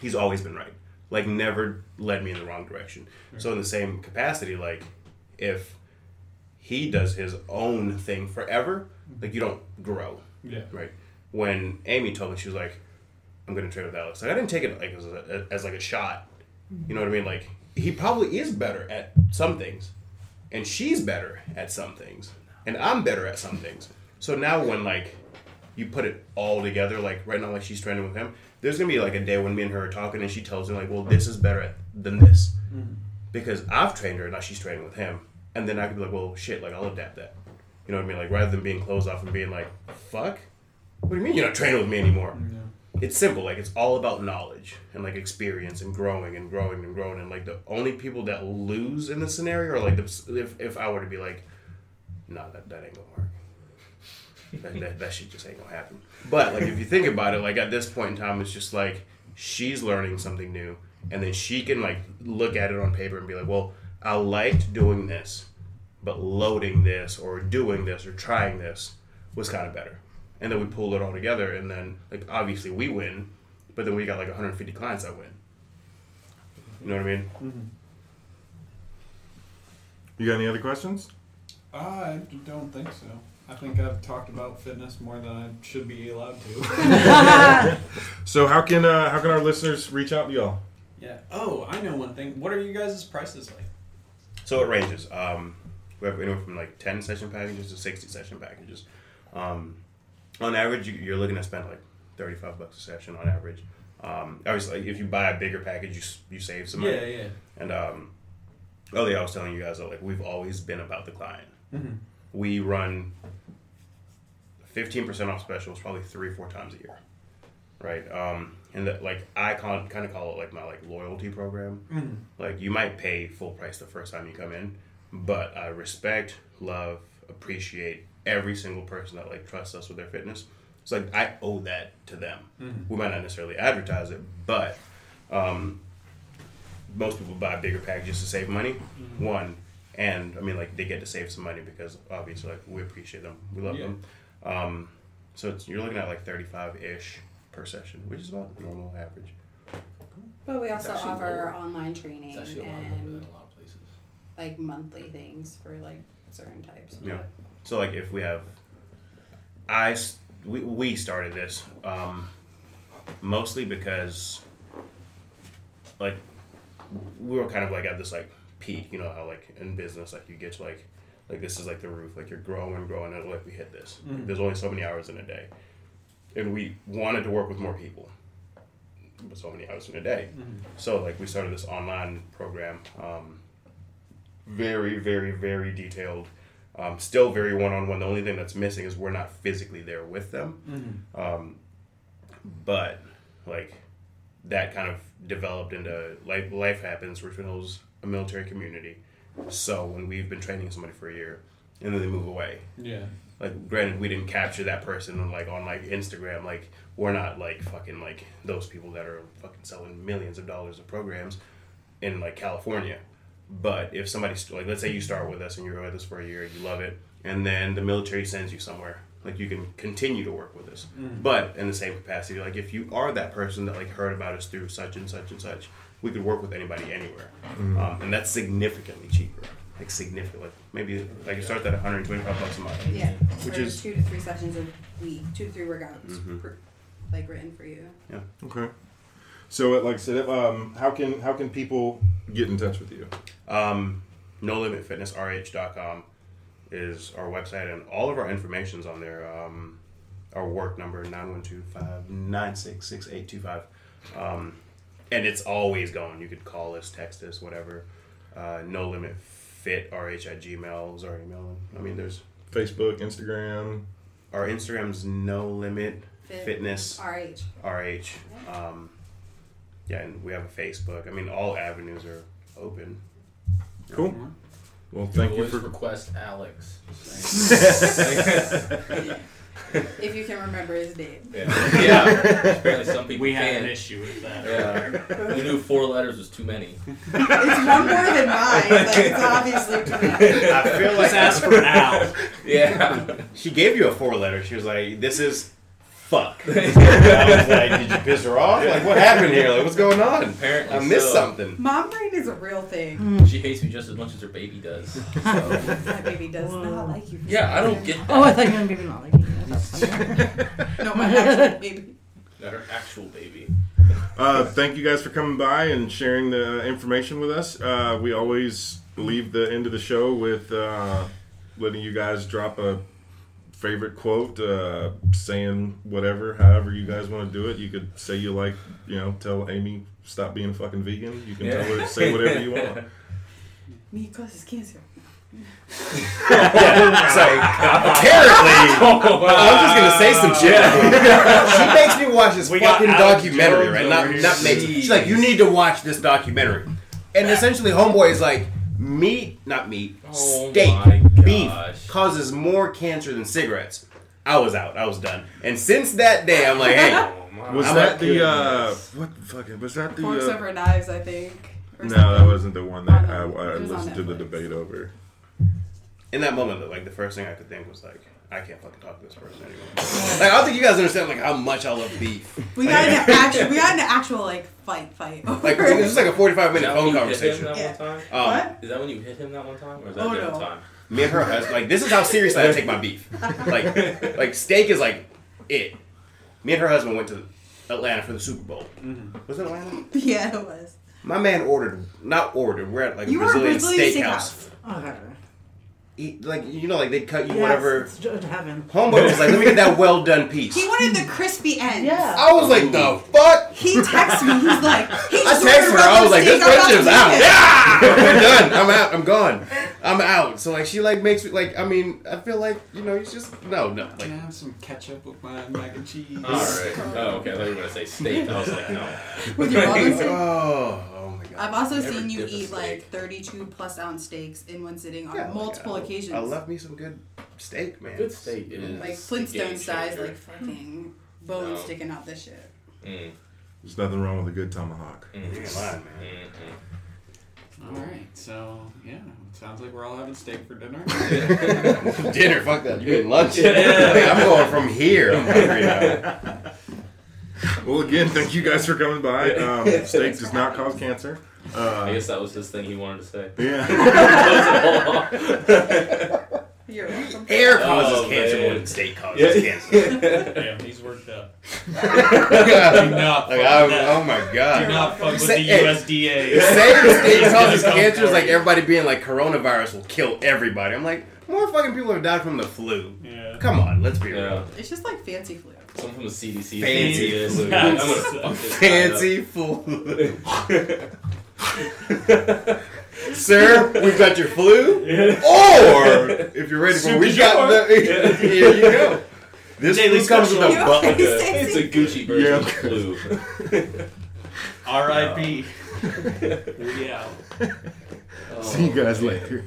he's always been right. Like never led me in the wrong direction. So in the same capacity, like if he does his own thing forever, like you don't grow Yeah. right? When Amy told me she was like, "I'm gonna train with Alex," like I didn't take it like as, a, as like a shot. You know what I mean? Like he probably is better at some things, and she's better at some things, and I'm better at some things. So now when like you put it all together, like right now, like she's training with him, there's gonna be like a day when me and her are talking, and she tells me like, "Well, this is better at than this," mm-hmm. because I've trained her, now she's training with him, and then I could be like, "Well, shit, like I'll adapt that." You know what I mean? Like rather than being closed off and being like, "Fuck." What do you mean you're not training with me anymore? It's simple. Like it's all about knowledge and like experience and growing and growing and growing. And like the only people that lose in this scenario are like the, if if I were to be like, nah, that, that ain't gonna work. that, that that shit just ain't gonna happen. But like if you think about it, like at this point in time, it's just like she's learning something new, and then she can like look at it on paper and be like, well, I liked doing this, but loading this or doing this or trying this was kind of better and then we pulled it all together and then like obviously we win but then we got like 150 clients that win you know what i mean You got any other questions? I don't think so. I think I've talked about fitness more than I should be allowed to. So how can uh, how can our listeners reach out to y'all? yeah. Oh, I know one thing. What are you guys' prices like? so it ranges um we have anywhere from like 10 session packages to 60 session packages um on average you- you're looking to spend like 35 bucks a session on average um obviously like, if you buy a bigger package you, you save some money Yeah, yeah. and um oh yeah i was telling you guys that like we've always been about the client Mhm. we run 15% off specials probably three four times a year right um and that like i kind kind of call it like my like loyalty program Mhm. like you might pay full price the first time you come in but i respect love appreciate every single person that like trusts us with their fitness. It's like i owe that to them. Mhm. we might not necessarily advertise it but um most people buy bigger packages to save money. One and i mean like they get to save some money because obviously like we appreciate them. We love Yeah. them. Um so it's, you're looking at like 35-ish per session which is about normal average. But we also offer lower. online training It's actually a lot and a lot of places. Like monthly things for like certain types. Yeah. So like if we have, I we, we started this um, mostly because like we were kind of like at this like peak, you know how like in business like you get to like like this is like the roof, like you're growing and growing and like we hit this. Like, Mhm. there's only so many hours in a day, and we wanted to work with more people. But so many hours in a day. So like we started this online program. Um, very, very, very detailed. Um, still very one on one. The only thing that's missing is we're not physically there with them. Um, but like that kind of developed into life. Life happens. Richmond Hill's a military community. So when we've been training somebody for a year, and then they move away, Yeah. like granted we didn't capture that person on like on like Instagram like we're not like fucking like those people that are fucking selling millions of dollars of programs in like California but if somebody like let's say you start with us and you're with us for a year you love it and then the military sends you somewhere like you can continue to work with us but in the same capacity like if you are that person that like heard about us through such and such and such we could work with anybody anywhere um, and that's significantly cheaper like significant like maybe like you start at 125 bucks a month Yeah. Which for is- two to three sessions a week, two to three workouts, Mhm. per, like written for you. Yeah. Okay. So, like I said, um, how can how can people get in touch with you? Um, no limit fitness rh.com is our website and all of our information's on there. Um, our work number 9125-966825. Um, and it's always going. You could call us, text us, whatever. Uh, no limit fit rh at gmail is our email. I mean, there's Facebook, Instagram. our Instagram's no limit Fit- fitness RH. RH. Um, yeah, and we have a Facebook. I mean, all avenues are open. Cool. Well, thank you Always for. request Alex. If you can remember his name. yeah. yeah. Apparently, some people We had an issue with that. Yeah. We knew four letters was too many. It's one more than mine. Like it's obviously too many. I feel like Just ask for Al. Yeah. She gave you a four letter. She was like, "This is fuck." I was like, "Did you piss her off? Like, what happened here? Like, what's going on? Apparently I missed so. something." Mom brain is a real thing. She hates me just as much as her baby does. My baby does Whoa. not like you. Yeah, I don't get that. Oh, I thought you were maybe not liking it. That's funny. that. No, my actual baby. Not her actual baby. Uh, thank you guys for coming by and sharing the information with us. Uh, we always leave the end of the show with uh, letting you guys drop a favorite quote, uh, saying whatever, however you guys want to do it. You could say you like, you know, tell Amy stop being a fucking vegan. You can Yeah. tell her say whatever you want. Me causes cancer. It's like, apparently, I'm just gonna say some shit. she makes me watch this We fucking documentary, right? Not not makes. She's like, "You need to watch this documentary," and essentially, homeboy is like, "Meat, not meat, Oh steak, beef causes more cancer than cigarettes." I was out. I was done. And since that day, I'm like, "Hey." Was I'm that the uh, what the fucking was that the? Forks Uh, over knives, I think. no, something. that wasn't the one that I, Oh. I It on listened to the debate over. in that moment, though, like the first thing I could think was like, I can't fucking talk to this person anymore. like I don't think you guys understand like how much I love beef. We got into actual. We got into actual like fight, fight. Over Like it was just like a forty-five minute phone you hit him conversation. that Yeah. one time? Um, what? Is that when you hit him that one time, or is that Oh, a different no. time? Me and her husband, like this is how seriously I take my beef. Like, like steak is like it. Me and her husband went to Atlanta for the Super Bowl. Was it Atlanta? Yeah, it was. My man ordered, not ordered. We're at like a You Brazilian, Brazilian steakhouse. Okay. He, like you know, like they'd cut you Yes, whatever. It's just heaven. Homeboy was like, "Let me get that well done piece." He wanted the crispy end. Yeah. I was like, "The fuck." He texted me. He's like, he I texted her. I was like, "This bitch bitch is out. Yeah, we're done. I'm out. I'm gone. I'm out." So like, she like makes me like. I mean, I feel like you know, it's just no, no. Like, Can I have some ketchup with my mac and cheese? All right. Oh, okay. I thought you were gonna say steak. I was like, no. With your mother's oh, oh my god. I've also Every seen you eat steak. like 32 plus ounce steaks in one sitting on Yeah, oh multiple I- occasions. I love me some good steak, man. Good steak is like Flintstone game size, like fucking bones No. sticking out this shit. Mm, There's nothing wrong with a good tomahawk. You mm, ain't lying, man. mm, All right, so yeah, sounds like we're all having steak for dinner. Dinner, fuck that. You getting lunch? Yeah. I'm going from here. I'm hungry now. Well, again, thank you guys for coming by. Um, steak does not cause cancer. I Uh, guess that was his thing he wanted to say. yeah. You're welcome. Air causes Oh, cancer more than steak causes cancer. Damn, he's worked up. Do like, not fuck I, oh my god. Do god. not fuck with Say- the hey, USDA. Saying steak causes gonna come cancer is like everybody being like coronavirus will kill everybody. I'm like, More fucking people have died from the flu. Yeah. Come on, let's be Yeah. real. It's just like fancy flu. Someone from the CDC. Fancy this. flu. I'm gonna fuck this Fancy flu. Sir, we've got your flu. Or if you're ready for, we got the. Here you go. This Daily flu comes with a special. You button. okay. It's a Gucci version Yeah. of flu. R.I.P. we out. See you guys later.